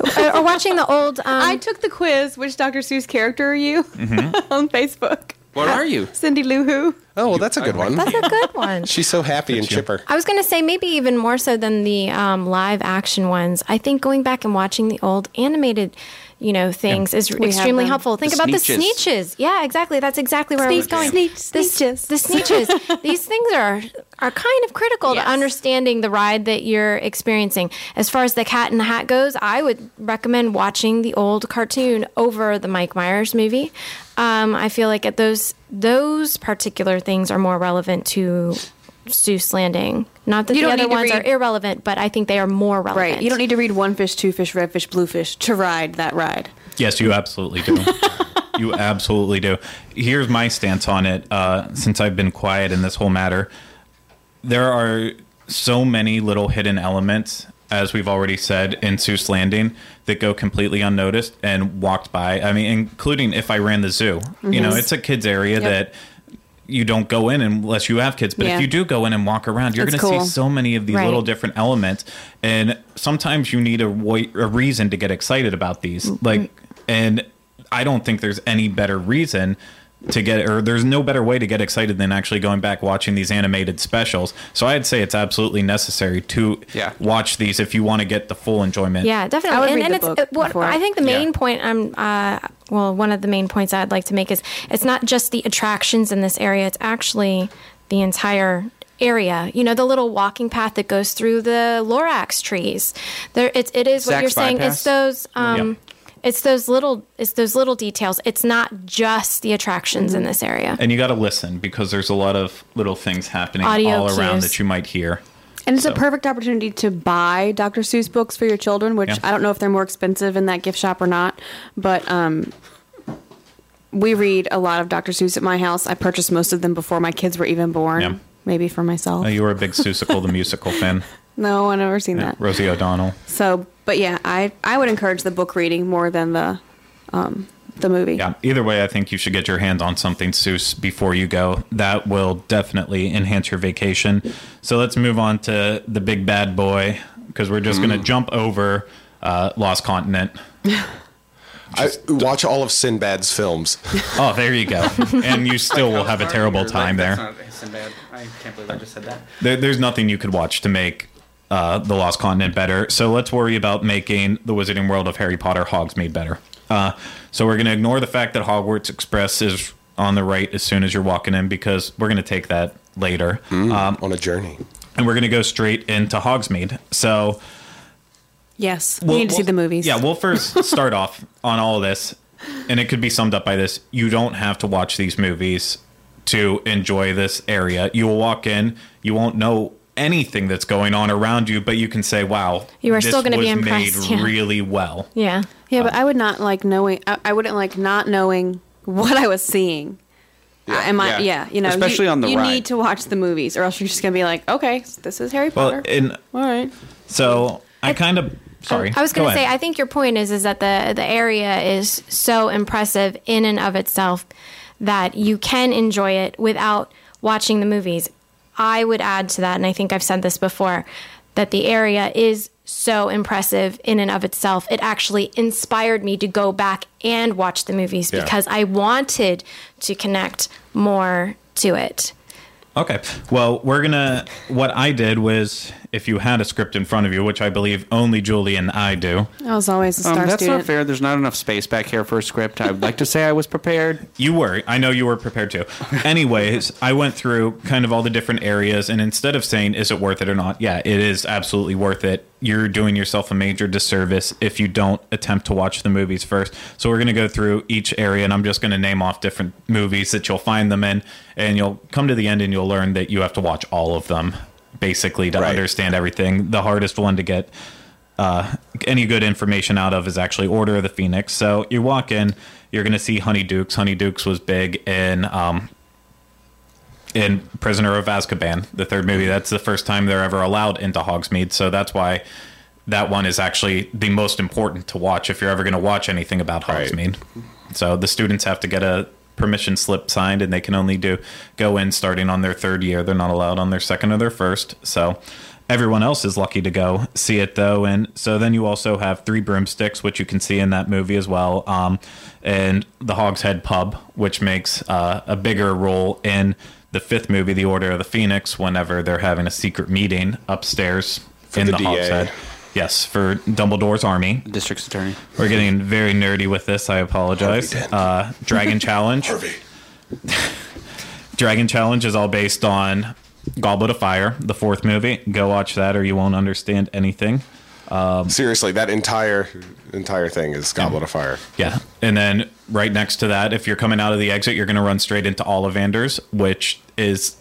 or, or watching the old. Um, I took the quiz. Which Dr. Seuss character are you on Facebook? What are you? Cindy Lou Who. Oh, well, that's a good one. that's a good one. She's so happy and chipper. I was going to say maybe even more so than the um, live action ones. I think going back and watching the old animated, you know, things is have extremely helpful. Think The about Sneetches. the sneetches. Yeah, exactly. That's exactly where I was Sneetch- going. Sneetch- The, Sneetches. the sneetches. These things are are kind of critical Yes. to understanding the ride that you're experiencing. As far as the Cat in the Hat goes, I would recommend watching the old cartoon over the Mike Myers movie. Um, I feel like at those those particular things are more relevant to Seuss Landing. Not that You the don't other need to ones are irrelevant, but I think they are more relevant. Right. You don't need to read one fish, two fish, red fish, blue fish to ride that ride. Yes, you absolutely do. you absolutely do. Here's my stance on it. Uh, since I've been quiet in this whole matter, there are so many little hidden elements, as we've already said in Seuss Landing, that go completely unnoticed and walked by. I mean, including if I ran the zoo. You know, it's a kids area Yep. that you don't go in unless you have kids. But Yeah. if you do go in and walk around, you're going to cool. see so many of these Right. little different elements. And sometimes you need a, a reason to get excited about these. Like, mm. and I don't think there's any better reason to get, or there's no better way to get excited than actually going back watching these animated specials. So I'd say it's absolutely necessary to Yeah. watch these if you want to get the full enjoyment. Yeah, definitely I definitely. would and read and the it's book it- what before. I think the main Yeah. point I'm uh, well, one of the main points I'd like to make is it's not just the attractions in this area; it's actually the entire area. You know, the little walking path that goes through the Lorax trees. There, it's it is what you're saying. It's those. Um, Yeah. It's those little. It's those little details. It's not just the attractions Mm-hmm. in this area. And you got to listen because there's a lot of little things happening Audio all around that you might hear. And it's So- a perfect opportunity to buy Dr. Seuss books for your children, which Yeah. I don't know if they're more expensive in that gift shop or not. But um, we read a lot of Dr. Seuss at my house. I purchased most of them before my kids were even born. Yeah. Maybe for myself. Oh, you were a big Seussical the musical fan. no, I've never seen that. Rosie O'Donnell. So, but yeah, I I would encourage the book reading more than the um the movie. Yeah. Either way, I think you should get your hands on something Seuss before you go. That will definitely enhance your vacation. So let's move on to the big bad boy because we're just going to jump over uh, Lost Continent. I watch all of Sinbad's films. Oh, there you go. And you still will have a terrible time there. Sinbad. I can't believe I just said that. there. There's nothing you could watch to make uh, the Lost Continent better. So let's worry about making the Wizarding World of Harry Potter Hogsmeade better. Uh, so we're going to ignore the fact that Hogwarts Express is on the right as soon as you're walking in because we're going to take that later. Um, on a journey. and we're going to go straight into Hogsmeade. So Yes, we we'll- need to see we'll- the movies. Yeah, we'll first start off on all of this, and it could be summed up by this: you don't have to watch these movies to enjoy this area. You will walk in, you won't know anything that's going on around you, but you can say, "Wow, You are this still gonna be impressed, made yeah. really well." Yeah. Yeah, but um, I would not like knowing. I, I wouldn't like not knowing what I was seeing. Yeah, Am I? yeah. Yeah, you know, Especially you, on the you ride. need to watch the movies, or else you're just gonna be like, okay, this is Harry Well, Potter. and All right. so I kind of sorry. I was going go to say. I think your point is is that the the area is so impressive in and of itself that you can enjoy it without watching the movies. I would add to that, and I think I've said this before, that the area is so impressive in and of itself. It actually inspired me to go back and watch the movies Yeah. because I wanted to connect more to it. Okay. Well, we're gonna. What I did was, if you had a script in front of you, which I believe only Julie and I do, I was always a Um, star that's student. not fair. There's not enough space back here for a script. I'd like to say I was prepared. You were. I know you were prepared to. Anyways, I went through kind of all the different areas, and instead of saying, is it worth it or not? Yeah, it is absolutely worth it. You're doing yourself a major disservice if you don't attempt to watch the movies first. So, we're going to go through each area, and I'm just going to name off different movies that you'll find them in, and you'll come to the end and you'll learn that you have to watch all of them basically to Right. understand everything. The hardest one to get uh, any good information out of is actually Order of the Phoenix. So you walk in, you're going to see Honeydukes. Honey Dukes was big in um, in Prisoner of Azkaban, the third movie. That's the first time they're ever allowed into Hogsmeade. So that's why that one is actually the most important to watch if you're ever going to watch anything about Right. Hogsmeade. So the students have to get a permission slip signed, and they can only do go in starting on their third year. They're not allowed on their second or their first. So everyone else is lucky to go see it though. And so then you also have Three Broomsticks, which you can see in that movie as well, um, and the Hog's Head Pub, which makes uh, a bigger role in the fifth movie, The Order of the Phoenix, whenever they're having a secret meeting upstairs For in the the, Hog's DA. Head. Yes, for Dumbledore's army. District's attorney. We're getting very nerdy with this. I apologize. Uh, Dragon Challenge. Harvey. Dragon Challenge is all based on Goblet of Fire, the fourth movie. Go watch that, or you won't understand anything. Seriously, that entire entire thing is Goblet of Fire. Yeah, and then right next to that, if you're coming out of the exit, you're going to run straight into Ollivanders, which is,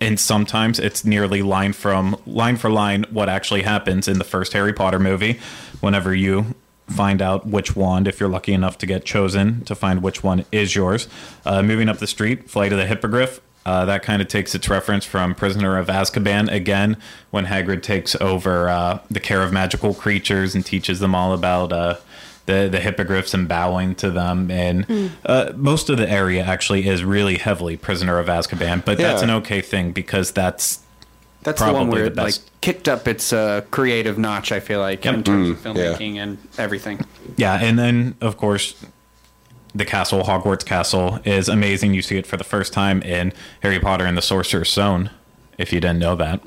and sometimes it's nearly line from line for line what actually happens in the first Harry Potter movie. Whenever you find out which wand, if you're lucky enough to get chosen to find which one is yours. Uh, moving up the street, Flight of the Hippogriff. Uh, that kind of takes its reference from Prisoner of Azkaban again, when Hagrid takes over uh, the care of magical creatures and teaches them all about uh, the the hippogriffs and bowing to them. And uh, most of the area actually is really heavily Prisoner of Azkaban, but that's an okay thing because that's That's the one where the it like kicked up its uh, creative notch. I feel like in terms of filmmaking and everything. yeah. And then of course. The castle, Hogwarts Castle, is amazing. You see it for the first time in Harry Potter and the Sorcerer's Stone, if you didn't know that.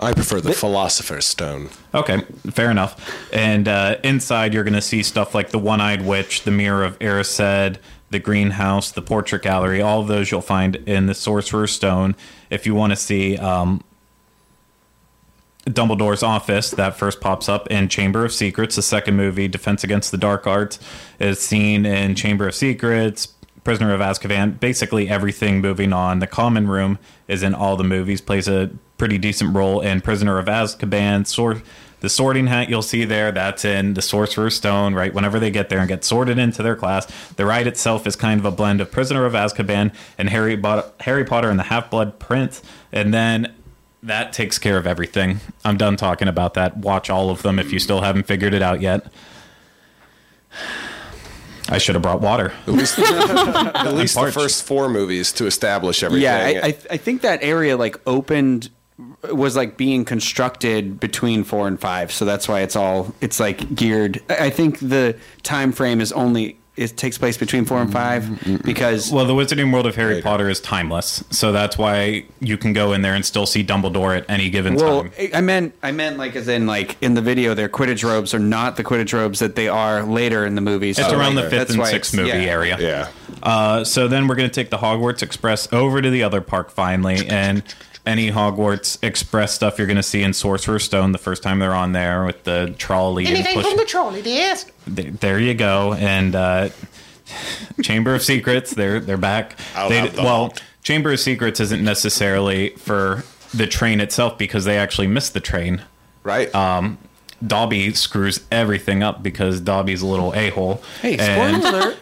I prefer the Philosopher's Stone. Okay, fair enough. And uh, inside, you're going to see stuff like the One-Eyed Witch, the Mirror of Erised, the Greenhouse, the Portrait Gallery. All of those you'll find in the Sorcerer's Stone. If you want to see um, Dumbledore's office, that first pops up in Chamber of Secrets. The second movie, Defense Against the Dark Arts, is seen in Chamber of Secrets. Prisoner of Azkaban, basically everything moving on. The Common Room is in all the movies, plays a pretty decent role in Prisoner of Azkaban. Sor- the sorting hat you'll see there, that's in the Sorcerer's Stone, right? Whenever they get there and get sorted into their class, the ride itself is kind of a blend of Prisoner of Azkaban and Harry, Bo- Harry Potter and the Half Blood Prince. And then that takes care of everything. I'm done talking about that. Watch all of them if you still haven't figured it out yet. I should have brought water. At least, at least the first four movies to establish everything. Yeah, I, I, I think that area like opened was like being constructed between four and five, so that's why it's all it's like geared. I I think the time frame is only it takes place between four and five because Well, the Wizarding World of Harry Right. Potter is timeless, so that's why you can go in there and still see Dumbledore at any given Well, time. I- I meant I meant like as in like in the video, their Quidditch robes are not the Quidditch robes that they are later in the movies. It's So, around like, the fifth that's and sixth movie yeah. area. yeah. Uh, so then we're going to take the Hogwarts Express over to the other park finally, and any Hogwarts Express stuff you're going to see in Sorcerer's Stone the first time they're on there with the trolley. and Anything push- from the trolley, dears? Th- there you go. And uh, Chamber of Secrets, they're they're back. They- the well, vault. Chamber of Secrets isn't necessarily for the train itself because they actually missed the train. Right. Um, Dobby screws everything up because Dobby's a little a hole. Hey, spoiler alert!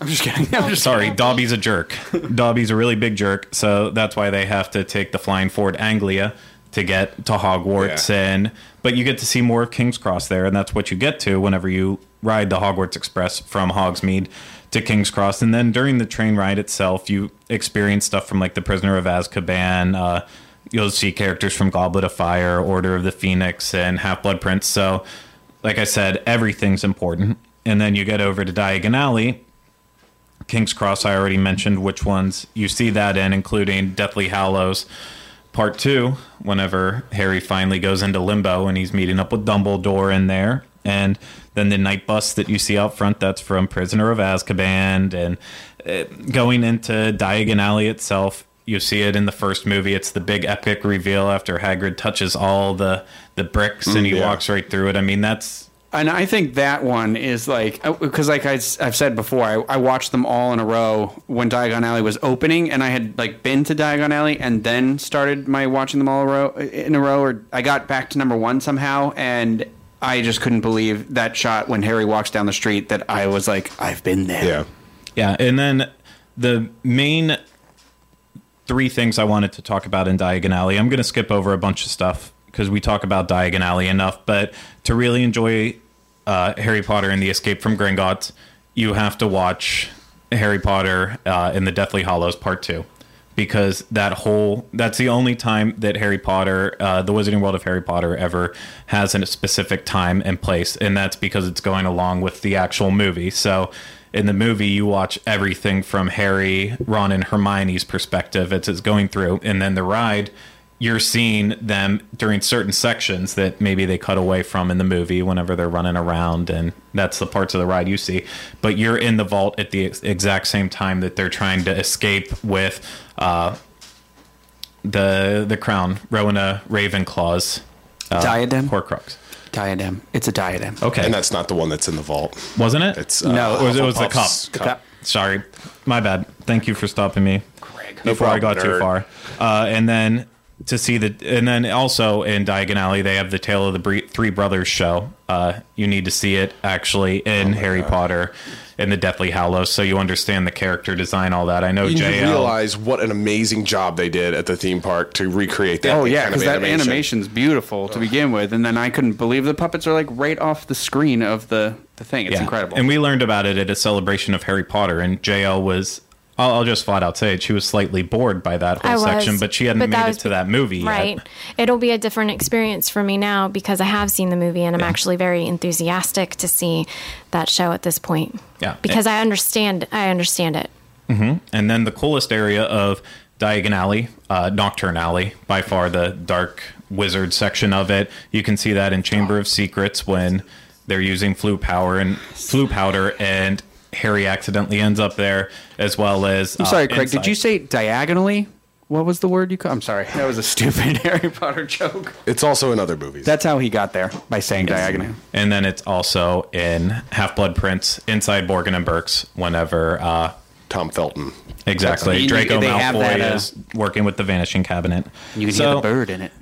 I'm just kidding. I'm just Sorry, Dobby's a jerk. Dobby's a really big jerk, so that's why they have to take the flying Ford Anglia to get to Hogwarts. Yeah. And but you get to see more of King's Cross there, and that's what you get to whenever you ride the Hogwarts Express from Hogsmeade to King's Cross. And then during the train ride itself, you experience stuff from like the Prisoner of Azkaban. Uh, you'll see characters from Goblet of Fire, Order of the Phoenix, and Half Blood Prince. So, like I said, everything's important. And then you get over to Diagon Alley, King's Cross, I already mentioned which ones you see that in, including Deathly Hallows Part 2, whenever Harry finally goes into limbo and he's meeting up with Dumbledore in there. And then the night bus that you see out front, that's from Prisoner of Azkaban. And uh, going into Diagon Alley itself, you see it in the first movie. It's the big epic reveal after Hagrid touches all the, the bricks and he yeah. walks right through it. I mean, that's And I think that one is like uh, because, like I, have said before, I, I watched them all in a row when Diagon Alley was opening, and I had like been to Diagon Alley and then started my watching them all a row, in a row. Or I got back to number one somehow, and I just couldn't believe that shot when Harry walks down the street. That I was like, I've been there. yeah. Yeah, and then the main three things I wanted to talk about in Diagon Alley. I'm going to skip over a bunch of stuff because we talk about Diagon Alley enough. But to really enjoy uh, Harry Potter and the Escape from Gringotts, you have to watch Harry Potter uh, in the Deathly Hallows Part Two. Because that whole, that's the only time that Harry Potter, uh, the Wizarding World of Harry Potter, ever has a specific time and place. And that's because it's going along with the actual movie. So in the movie you watch everything from Harry, Ron, and Hermione's perspective as it's going through, and then the ride you're seeing them during certain sections that maybe they cut away from in the movie whenever they're running around and that's the parts of the ride you see but you're in the vault at the ex- exact same time that they're trying to escape with uh, the the crown Rowena Ravenclaw's uh, Diadem? Horcrux Diadem. It's a diadem. okay And that's not the one that's in the vault. wasn't it It's uh, No, Or was it was the Hufflepuff's cup. cup. Sorry, my bad. Thank you for stopping me before I got problem, too far. Uh, and then to see the, and then also in Diagon Alley, they have the Tale of the Bre- Three Brothers show. Uh, you need to see it actually in Harry Potter in the Deathly Hallows, so you understand the character design, all that. I know You JL. realize what an amazing job they did at the theme park to recreate that. Oh yeah, because that animation. animation's beautiful to begin with, and then I couldn't believe the puppets are like right off the screen of the the thing. It's Yeah. incredible. And we learned about it at a celebration of Harry Potter, and JL was. I'll, I'll just flat out say it. She was slightly bored by that whole was, section, but she hadn't but made it to that movie yet. Right. It'll be a different experience for me now because I have seen the movie and I'm actually very enthusiastic to see that show at this point. Yeah. Because I understand I understand it. And then the coolest area of Diagon Alley, uh, Knockturn Alley, by far the dark wizard section of it. You can see that in Chamber of Secrets when they're using Floo power and Floo powder, and Harry accidentally ends up there, as well as. I'm sorry, Craig. Did you say diagonally? What was the word you called? I'm sorry. That was a stupid Harry Potter joke. It's also in other movies. That's how he got there by saying diagonally. And then it's also in Half Blood Prince inside Borgin and Burke's whenever. Uh, Tom Felton. exactly. You- Draco they Malfoy that, uh, is working with the Vanishing Cabinet. You can So- hear the bird in it.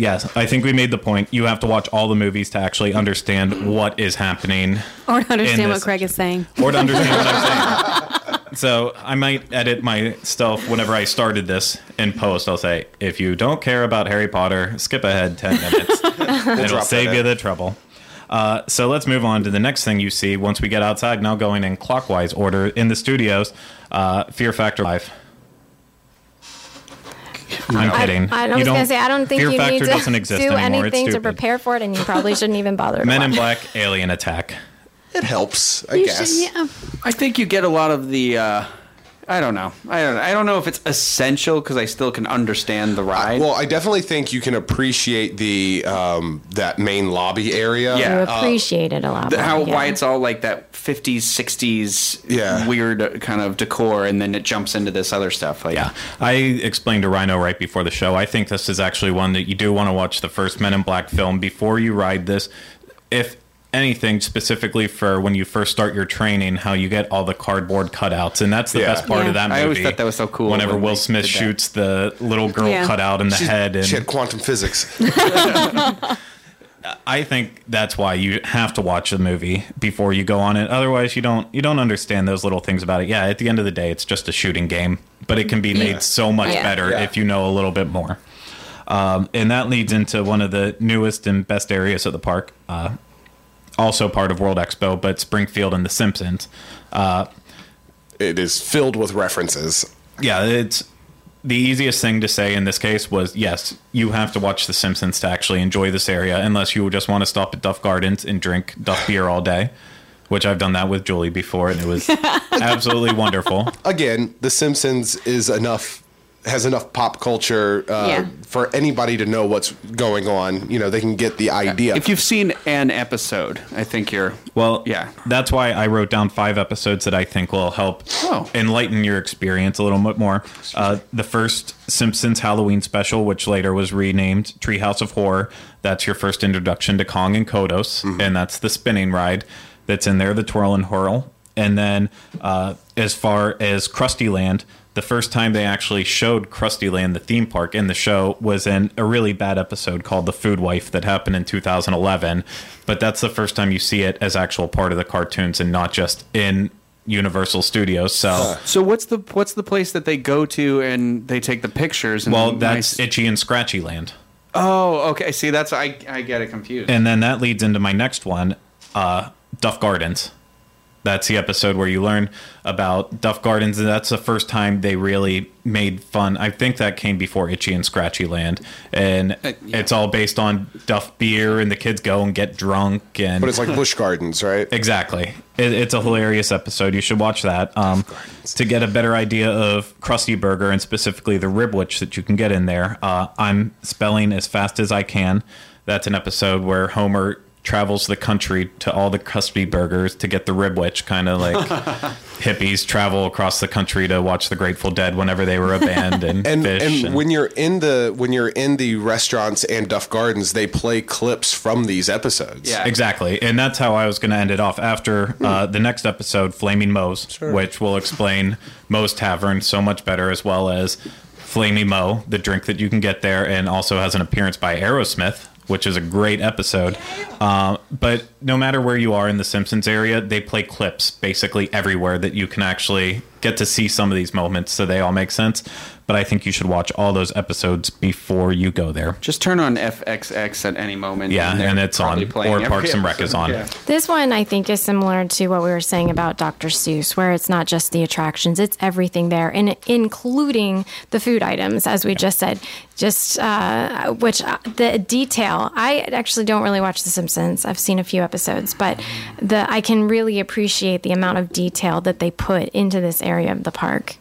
Yes, I think we made the point. You have to watch all the movies to actually understand what is happening Or to understand what Craig is saying. or to understand what I'm saying. So I might edit my stuff whenever I started this in post. I'll say, if you don't care about Harry Potter, skip ahead 10 minutes. It'll save you the trouble. Uh, so let's move on to the next thing you see once we get outside. Now going in clockwise order in the studios. Uh, Fear Factor Live. I'm kidding. I, I You was don't- gonna say I don't think Fear you Factor need to doesn't exist do anymore. anything it's to prepare for it, and you probably shouldn't even bother. Men in. Black, Alien Attack. It helps, I You guess. should- yeah. I think you get a lot of the. Uh, I don't know. I don't. I don't know if it's essential because I still can understand the ride. Well, I definitely think you can appreciate the um, that main lobby area. Yeah. You appreciate it a lot. More, how yeah. why it's all like that 50s 60s Yeah. weird uh, kind of decor and then it jumps into this other stuff like Yeah, I explained to Rhino right before the show. I think this is actually one that you do want to watch the first Men in Black film before you ride this. If anything, specifically for when you first start your training, how you get all the cardboard cutouts, and that's the Yeah. best part Yeah. of that movie. I always thought that was so cool Whenever when Will Smith shoots the little girl Yeah. cutout in the She's- head, and She had quantum physics. I think that's why you have to watch the movie before you go on it. Otherwise, you don't you don't understand those little things about it. Yeah, at the end of the day, it's just a shooting game, but it can be made so much Yeah. better Yeah. if you know a little bit more. Um, and that leads into one of the newest and best areas of the park. Uh, also part of World Expo, but Springfield and The Simpsons. Uh, it is filled with references. yeah, it's the easiest thing to say in this case was yes, you have to watch The Simpsons to actually enjoy this area, unless you just want to stop at Duff Gardens and drink Duff beer all day, which I've done that with Julie before, and it was absolutely wonderful. Again, The Simpsons is enough has enough pop culture uh, Yeah. for anybody to know what's going on. You know, they can get the idea. if you've seen an episode I think you're Well, yeah that's why I wrote down five episodes that I think will help Oh. enlighten your experience a little bit more. Uh, the first Simpsons Halloween special, which later was renamed Treehouse of Horror, that's your first introduction to Kang and Kodos, and that's the spinning ride that's in there, the twirl and whirl. And then, uh, as far as Krusty Land, the first time they actually showed Krusty Land, the theme park, in the show was in a really bad episode called The Food Wife that happened in 2011. But that's the first time you see it as actual part of the cartoons and not just in Universal Studios. So, so what's the what's the place that they go to and they take the pictures and well, that's nice- Itchy and Scratchy Land. oh okay see that's I I get it confused And then that leads into my next one, uh, Duff Gardens. That's the episode where you learn about Duff Gardens, and that's the first time they really made fun. I think that came before Itchy and Scratchy Land, and Uh, yeah. it's all based on Duff beer, and the kids go and get drunk, and but it's like Busch Gardens, right? Exactly. It, it's a hilarious episode. You should watch that um, to get a better idea of Krusty Burger and specifically the ribwich that you can get in there. Uh, I'm spelling as fast as I can. That's an episode where Homer travels the country to all the Krusty Burgers to get the ribwich, kind of like hippies travel across the country to watch the Grateful Dead whenever they were a band and, and Phish. and when you're in the when you're in the restaurants and Duff Gardens, they play clips from these episodes. Yeah. Exactly. And that's how I was going to end it off after uh, the next episode, Flaming Moe's, which will explain Moe's Tavern so much better, as well as Flaming Moe, the drink that you can get there, and also has an appearance by Aerosmith, which is a great episode. Uh, but no matter where you are in the Simpsons area, they play clips basically everywhere that you can actually get to see some of these moments so they all make sense. But I think you should watch all those episodes before you go there. just turn on FXX at any moment Yeah, they're and it's on. Or Parks and Rec is on. Yeah. This one, I think, is similar to what we were saying about Dr. Seuss, where it's not just the attractions, it's everything there, and including the food items, as we just said. Just, uh, which uh, the detail, I actually don't really watch The Simpsons. I've seen a few episodes, but the I can really appreciate the amount of detail that they put into this area of the park.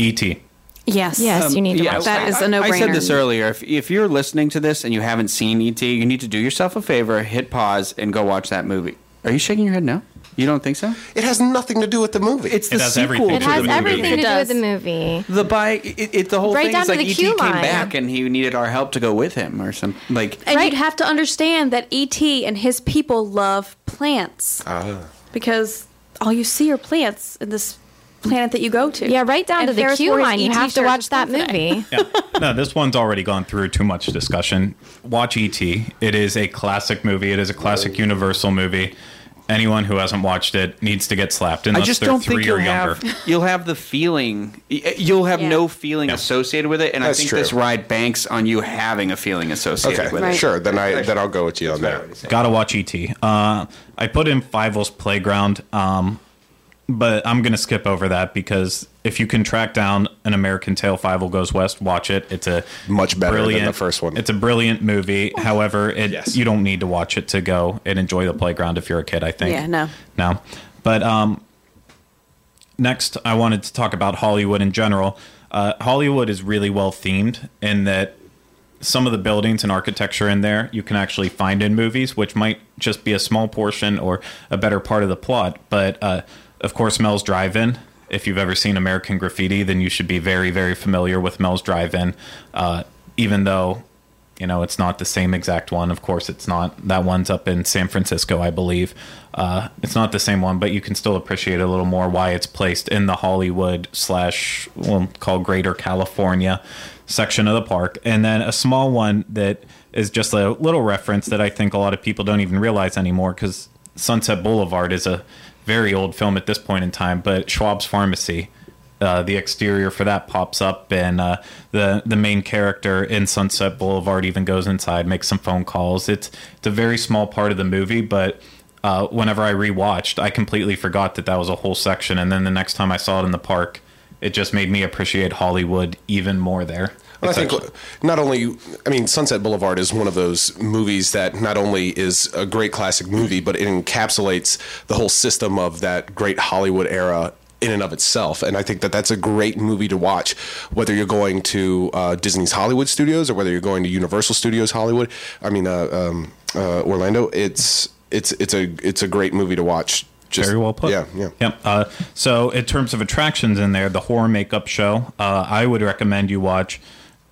E.T. Yes. Yes, you need to Yeah, watch That that. is a I no-brainer. said this earlier. If, if you're listening to this and you haven't seen ET, you need to do yourself a favor, hit pause, and go watch that movie. Are you shaking your head no? You don't think so? It has nothing to do with the movie. It's the It has sequel. everything It has do with the everything to do with the movie. the bike. It, it, the whole Right thing down is to like the ET queue came line. back and he needed our help to go with him or something. Like And Right. you'd have to understand that E.T. and his people love plants. Ah. Because all you see are plants in this planet that you go to. Yeah, right down And to the Ferris queue wore his line. You have to shirt watch that movie. yeah. No, this one's already gone through too much discussion. Watch E.T. It is a classic movie. It is a classic Universal movie. Anyone who hasn't watched it needs to get slapped I unless just they're don't three think you'll or younger. have you'll have the feeling you'll have Yeah. no feeling Yeah. associated with it, and That's I think true. this ride banks on you having a feeling associated Okay, with Right. it. sure. Then I then I'll go with you on that. Gotta watch E.T. Uh, I put in Fievel's Playground, um, but I'm gonna skip over that because if you can track down an American Tail Fievel Goes West, watch it. It's a Much better than the first one. It's a brilliant movie. However, it Yes. you don't need to watch it to go and enjoy the playground if you're a kid. I think. Yeah, no. no. But um, next, I wanted to talk about Hollywood in general. Uh, Hollywood is really well themed in that some of the buildings and architecture in there you can actually find in movies, which might just be a small portion or a better part of the plot. But uh, of course, Mel's Drive-In. If you've ever seen American Graffiti, then you should be very, very familiar with Mel's Drive-In. Uh, even though you know it's not the same exact one, of course, it's not. That one's up in San Francisco, I believe. Uh, it's not the same one, but you can still appreciate a little more why it's placed in the Hollywood slash we'll call Greater California section of the park, and then a small one that is just a little reference that I think a lot of people don't even realize anymore because Sunset Boulevard is a very old film at this point in time, but Schwab's Pharmacy. Uh, the exterior for that pops up, and uh, the the main character in Sunset Boulevard even goes inside, makes some phone calls. It's it's a very small part of the movie, but uh, whenever I rewatched, I completely forgot that that was a whole section, and then the next time I saw it in the park, it just made me appreciate Hollywood even more there. Well, I think not only, I mean, Sunset Boulevard is one of those movies that not only is a great classic movie, but it encapsulates the whole system of that great Hollywood era in and of itself. And I think that that's a great movie to watch, whether you're going to uh, Disney's Hollywood Studios or whether you're going to Universal Studios Hollywood. I mean, uh, um, uh, Orlando. It's it's it's a it's a great movie to watch. Just, Very well put. Yeah, yeah. Yep. Uh, so, in terms of attractions in there, the horror makeup show, uh, I would recommend you watch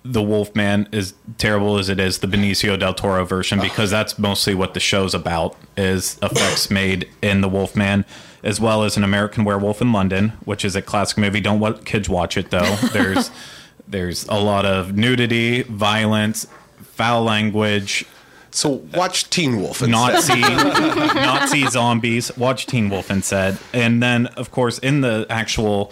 The Wolfman, as terrible as it is, the Benicio del Toro version, because that's mostly what the show's about, is effects made in The Wolfman, as well as An American Werewolf in London, which is a classic movie. Don't let kids watch it, though. There's, there's a lot of nudity, violence, foul language, So watch Teen Wolf. Instead. Nazi Nazi zombies. Watch Teen Wolf instead, and then of course in the actual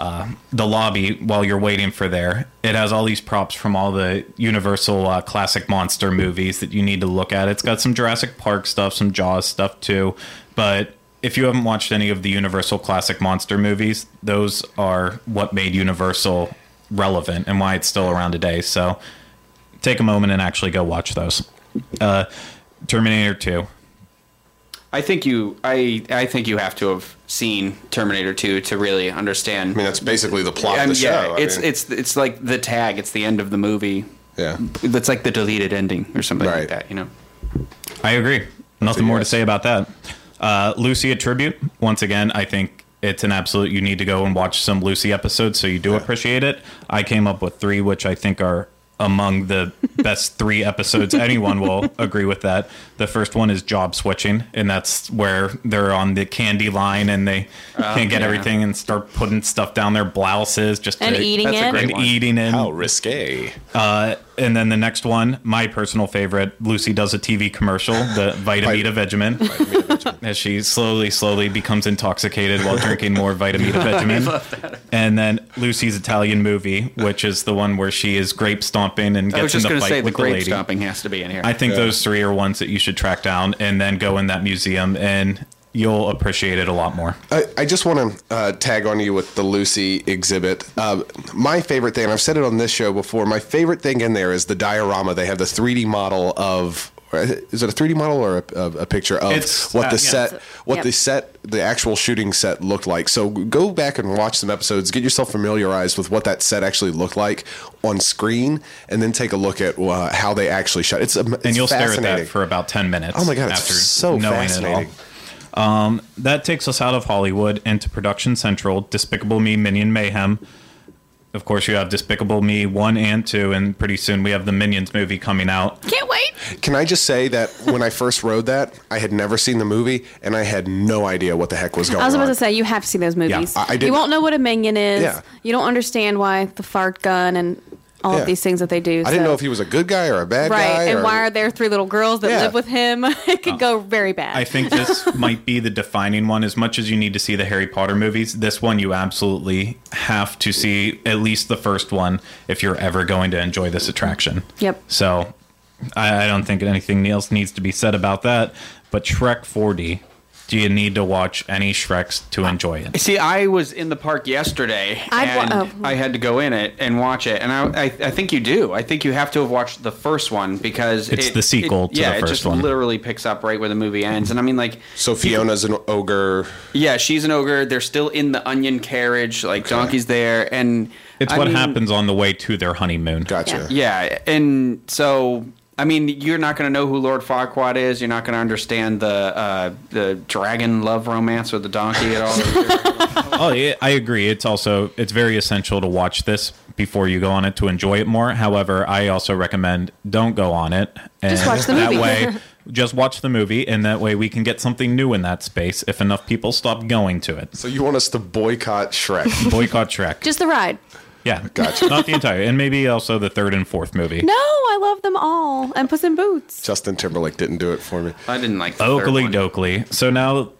uh, the lobby while you're waiting for there, it has all these props from all the Universal uh, classic monster movies that you need to look at. It's got some Jurassic Park stuff, some Jaws stuff too, but. If you haven't watched any of the Universal classic monster movies, those are what made Universal relevant and why it's still around today. So take a moment and actually go watch those. Uh, Terminator 2. I think you I I think you have to have seen Terminator 2 to really understand. I mean, that's basically the plot I of the mean, yeah, show. I it's mean, it's it's like the tag. It's the end of the movie. yeah. That's like the deleted ending or something Right. like that. You know. I agree. Nothing a more to say about that. Uh, Lucy a tribute. Once again, I think it's an absolute. You need to go and watch some Lucy episodes so you do appreciate it. I came up with three, which I think are among the best three episodes. Anyone will agree with that. The first one is job switching, and that's where they're on the candy line and they can't get yeah. everything and start putting stuff down their blouses just And to, eating that's a it. great and one. eating it. How risque. Uh, and then the next one, my personal favorite, Lucy does a TV commercial, the Vitameatavegamin, as she slowly, slowly becomes intoxicated while drinking more Vitamita Vegemin. And then Lucy's Italian movie, which is the one where she is grape stomping and I was gets in just the going to fight say the with the grape lady. stomping has to be in here. I think Yeah. those three are ones that you should track down and then go in that museum and you'll appreciate it a lot more. I, I just want to uh, tag on you with the Lucy exhibit. Uh, my favorite thing, and I've said it on this show before, my favorite thing in there is the diorama. They have the 3D model of. Is it a 3D model or a, a, a picture of It's- what uh, the yeah. set, what Yep. the set, the actual shooting set looked like? So go back and watch some episodes, get yourself familiarized with what that set actually looked like on screen, and then take a look at uh, how they actually shot. It's, am- it's and you'll stare at that for about 10 minutes. Oh my God, it's after so knowing fascinating. It all. That takes us out of Hollywood into Production Central, Despicable Me, Minion Mayhem. Of course, you have Despicable Me 1 and 2, and pretty soon we have the Minions movie coming out. Can't wait. Can I just say that when I first rode that, I had never seen the movie and I had no idea what the heck was going on. I was about on. to say you have to see those movies. I- I did- you won't know what a minion is. Yeah. You don't understand why the fart gun and all Yeah. of these things that they do. I didn't know if he was a good guy or a bad right. guy. Right. And or- why are there three little girls that Yeah. live with him? it could uh, go very bad. I think this might be the defining one. As much as you need to see the Harry Potter movies, this one you absolutely have to see at least the first one if you're ever going to enjoy this attraction. Yep. So I, I don't think anything else needs to be said about that. But Shrek 4D, do you need to watch any Shreks to enjoy it? See, I was in the park yesterday, I'd wa- and oh. I had to go in it and watch it. And I, I, I think you do. I think you have to have watched the first one because It's it- the sequel it- to yeah, the it first just one. literally picks up right where the movie ends. And I mean, like, So Fiona's an ogre. yeah, she's an ogre. They're still in the onion carriage. Like Donkey's there, and It's I what mean, happens on the way to their honeymoon. Gotcha. Yeah, and so I mean, you're not going to know who Lord Farquaad is. You're not going to understand the uh, the dragon love romance with the donkey at all. Oh, yeah, I agree. It's also it's very essential to watch this before you go on it to enjoy it more. However, I also recommend don't go on it. And Just watch the that movie. way, just watch the movie, and that way we can get something new in that space if enough people stop going to it. So you want us to boycott Shrek? Boycott Shrek. Just the ride. Yeah, Gotcha. Not the entire, and maybe also the third and fourth movie. No, I love them all. And Puss in Boots. Justin Timberlake didn't do it for me. I didn't like the third Oakley one. dokley. So now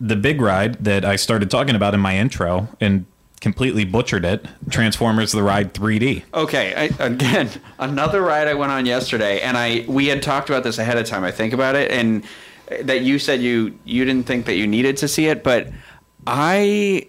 the big ride that I started talking about in my intro and completely butchered it, Transformers the Ride 3D. Okay, I, again, another ride I went on yesterday, and I we had talked about this ahead of time. I think about it, and that you said you you didn't think that you needed to see it, but I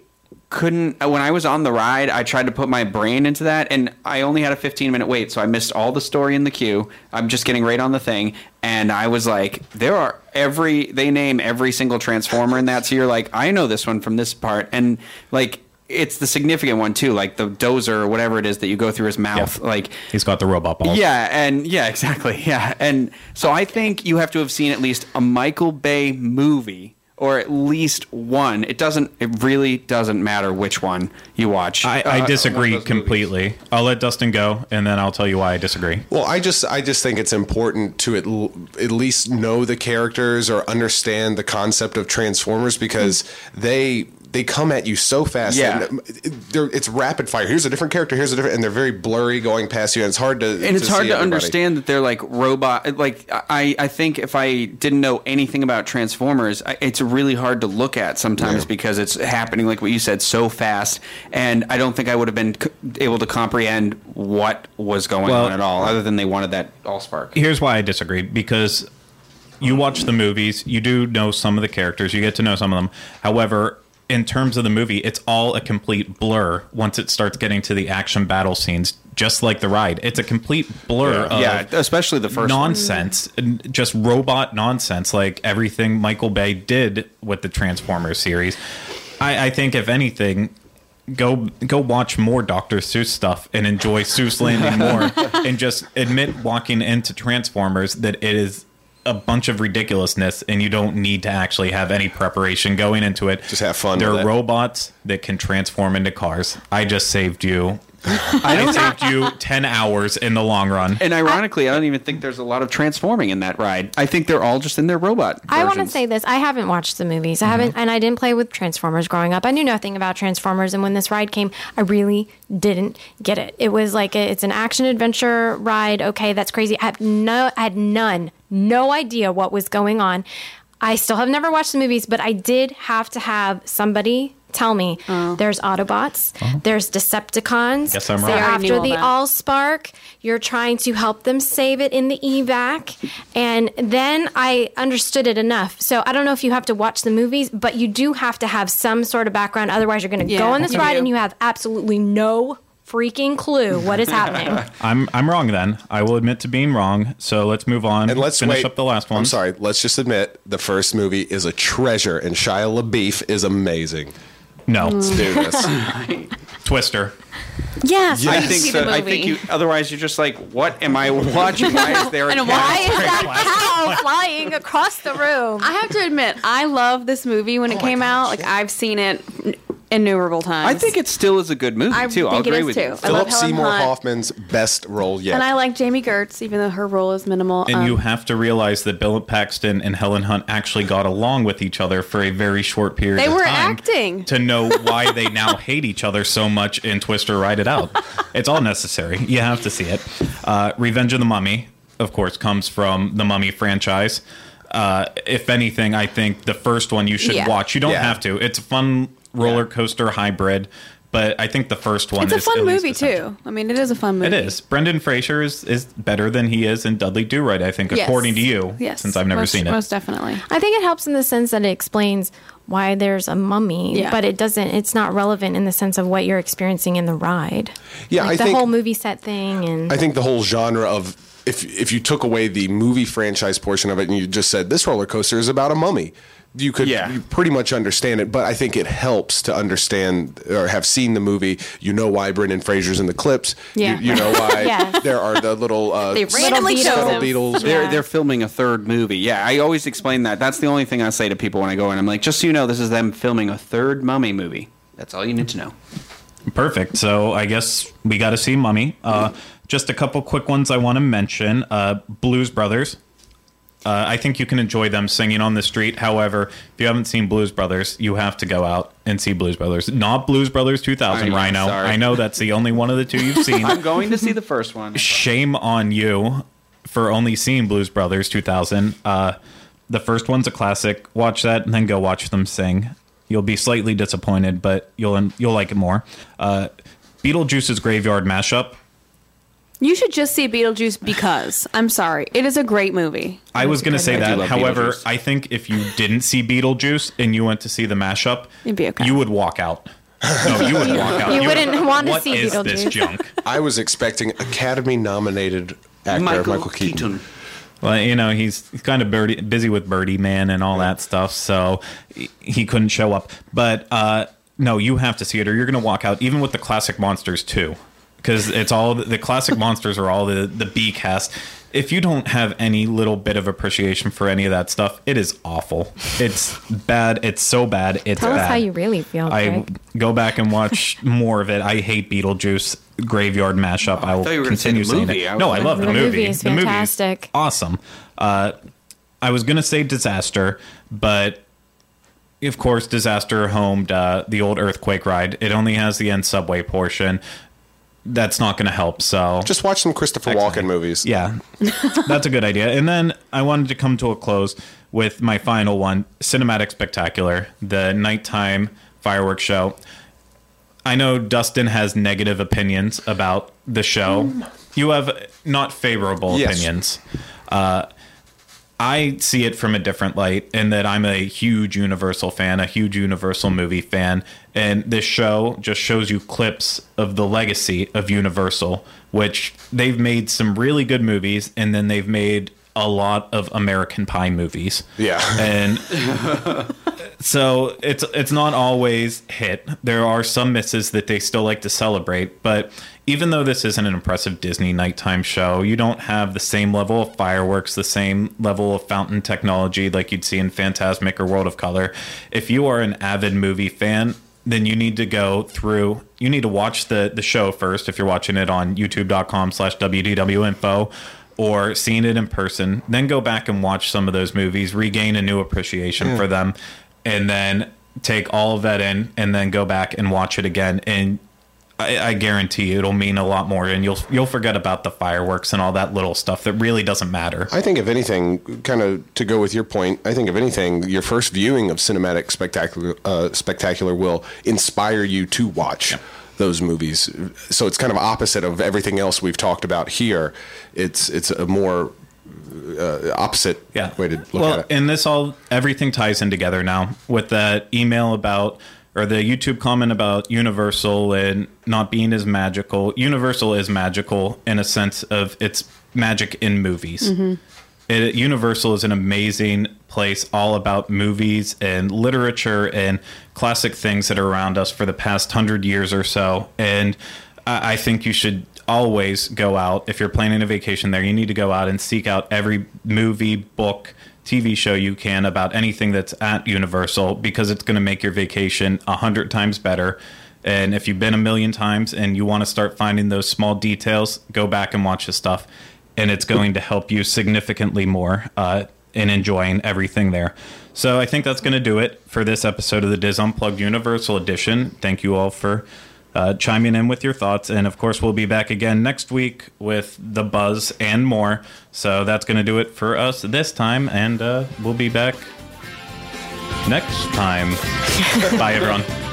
couldn't uh, when I was on the ride I tried to put my brain into that and I only had a 15 minute wait so I missed all the story in the queue I'm just getting right on the thing and I was like there are every they name every single transformer in that so you're like I know this one from this part and like it's the significant one too like the dozer or whatever it is that you go through his mouth like He's got the robot balls. yeah, and yeah, exactly. Yeah. And so I think you have to have seen at least a Michael Bay movie or at least one. It doesn't it really doesn't matter which one you watch. I, Uh, I one disagree of those movies. completely. I'll let Dustin go, and then I'll tell you why I disagree. Well, I just I just think it's important to at, l- at least know the characters or understand the concept of Transformers because they they come at you so fast. Yeah. it's rapid fire. Here's a different character. Here's a different, and they're very blurry going past you. And it's hard to and it's hard see to everybody. understand that they're like robot like I, I think if i didn't know anything about transformers I, it's really hard to look at sometimes Yeah. because it's happening like what you said so fast and i don't think i would have been c- able to comprehend what was going Well- on at all other than they wanted that all spark. Here's why I disagree because you watch the movies, you do know some of the characters, you get to know some of them. However, in terms of the movie, it's all a complete blur once it starts getting to the action battle scenes, just like the ride. It's a complete blur of yeah especially the first one. nonsense, and just robot nonsense, like everything Michael Bay did with the Transformers series. I, I think, if anything, go go watch more Dr. Seuss stuff and enjoy Seuss Landing more, and just admit walking into Transformers that it is a bunch of ridiculousness, and you don't need to actually have any preparation going into it. Just have fun They're robots that can transform into cars. I just saved you. I saved you ten hours in the long run. and ironically, I, don't even think there's a lot of transforming in that ride. I think they're all just in their robot. I want to say this. I haven't watched the movies. I haven't, mm-hmm. and I didn't play with Transformers growing up. I knew nothing about Transformers, and when this ride came, I really didn't get it. It was like a, it's an action adventure ride. Okay, that's crazy. I have no, I had none, no idea what was going on. I still have never watched the movies, but I did have to have somebody tell me oh. there's Autobots, oh. there's Decepticons. Guess I'm They're wrong. I already knew after all the that. Allspark. You're trying to help them save it in the evac. And then I understood it enough. So I don't know if you have to watch the movies, but you do have to have some sort of background. Otherwise, you're going to Yeah, go on this ride do. and you have absolutely no freaking clue what is happening. I'm I'm wrong then. I will admit to being wrong. So let's move on. And let's finish wait. up the last one. I'm sorry. Let's just admit the first movie is a treasure, and Shia LaBeouf is amazing. No, Let's do this. Twister. Yes, I I think so. I think you. Otherwise, you're just like, what am I watching? Why is there a And why Why is that cow flying across the room? I have to admit, I love this movie when oh it came out. Like I've seen it innumerable times. I think it still is a good movie I too. I'll think it agree is, with too. you. I love Philip Helen Seymour Hunt. Hoffman's best role yet. and I like Jami Gertz, even though her role is minimal. And Um, you have to realize that Bill Paxton and Helen Hunt actually got along with each other for a very short period They of were time. acting. To know why they now hate each other so much in Twister Ride It Out. It's all necessary. You have to see it. Uh, Revenge of the Mummy, of course, comes from the Mummy franchise. Uh, if anything, I think the first one you should Yeah. watch. You don't Yeah. have to. It's a fun roller coaster hybrid, but I think the first one it's a fun movie too. I mean, it is a fun movie. It is. Brendan Fraser is, is better than he is in Dudley Do Right, I think, Yes. according to you. Yes, Since I've never most, seen it. Most definitely. I think it helps in the sense that it explains why there's a mummy, Yeah. but it doesn't. It's not relevant in the sense of what you're experiencing in the ride. Yeah, like I the think- whole movie set thing, and I think the whole genre of if if you took away the movie franchise portion of it and you just said this roller coaster is about a mummy, you could Yeah. you pretty much understand it. But I think it helps to understand or have seen the movie. You know why Brendan Fraser's in the clips. Yeah. You, you know why Yes. there are the little uh, They randomly Beatles. chose scuttle him. beetles. They're Yeah. they're filming a third movie. Yeah, I always explain that. That's the only thing I say to people when I go in. I'm like, just so you know, this is them filming a third Mummy movie. That's all you need to know. Perfect. So I guess we got to see Mummy. Uh, just a couple quick ones I want to mention. Uh, Blues Brothers. Uh, I think you can enjoy them singing on the street. However, if you haven't seen Blues Brothers, you have to go out and see Blues Brothers. Not Blues Brothers 2000, I know, Rhino. sorry. I know that's the only one of the two you've seen. I'm going to see the first one. shame on you for only seeing Blues Brothers 2000. Uh, the first one's a classic. Watch that and then go watch them sing. You'll be slightly disappointed, but you'll you'll like it more. Uh, Beetlejuice's Graveyard Mashup. You should just see Beetlejuice because I'm sorry, it is a great movie. I was going to say I that. love However, Beetlejuice. I think if you didn't see Beetlejuice and you went to see the mashup, You'd be okay. you would walk out. No, you would walk out. You would- wouldn't want to "What see is this Beetlejuice." junk? I was expecting Academy nominated actor Michael, Keaton. Well, you know, he's, he's kind of birdie, busy with Birdie Man and all that stuff, so he- he couldn't show up. But uh, no, you have to see it, or you're going to walk out, even with the classic monsters too, because it's all the, the classic monsters are all the the B cast. If you don't have any little bit of appreciation for any of that stuff, it is awful. It's bad. It's so bad. It's tell bad. us how you really feel. I Craig. go back and watch more of it. I hate Beetlejuice graveyard mashup. I will thought you were gonna say continue the saying movie. it. I No, I love the, The movie. movie is The movie fantastic. awesome. Uh, I was gonna say disaster, but of course, disaster homed uh, the old earthquake ride. It only has the end subway portion. That's not going to help. So Just watch some Christopher Excellent. Walken movies. yeah, that's a good idea. And then I wanted to come to a close with my final one Cinematic Spectacular, the nighttime fireworks show. I know Dustin has negative opinions about the show. You have not favorable Yes. opinions. Uh, I see it from a different light in that I'm a huge Universal fan, a huge Universal movie fan, and this show just shows you clips of the legacy of Universal, which they've made some really good movies, and then they've made a lot of American Pie movies. Yeah. And so it's it's not always hit. There are some misses that they still like to celebrate, but even though this isn't an impressive Disney nighttime show, you don't have the same level of fireworks, the same level of fountain technology like you'd see in Fantasmic or World of Color. If you are an avid movie fan, then you need to go through you need to watch the the show first if you're watching it on youtube.com slash wdwinfo or seeing it in person. Then go back and watch some of those movies regain a new appreciation for hmm. them and then take all of that in and then go back and watch it again. And I, I guarantee you it'll mean a lot more and you'll you'll forget about the fireworks and all that little stuff that really doesn't matter I think if anything, kind of to go with your point, I think if anything, your first viewing of cinematic spectacular uh, spectacular will inspire you to watch those movies. So it's kind of opposite of everything else we've talked about here. It's it's a more uh, opposite yeah. way to look well, at it. and this all everything ties in together now with that email about or the YouTube comment about Universal and not being as magical. Universal is magical in a sense of it's magic in movies. Mm-hmm. It, Universal is an amazing place all about movies and literature and classic things that are around us for the past hundred years or so. And I, I think you should always go out if you're planning a vacation there. You need to go out and seek out every movie, book, TV show you can about anything that's at Universal because it's going to make your vacation a hundred times better. And if you've been a million times and you want to start finding those small details, go back and watch the stuff, and it's going to help you significantly more uh, in enjoying everything there. So I think that's going to do it for this episode of the DIS Unplugged Universal Edition. Thank you all for uh, chiming in with your thoughts. And of course, we'll be back again next week with the buzz and more. So that's going to do it for us this time. And uh, we'll be back next time. Bye, everyone.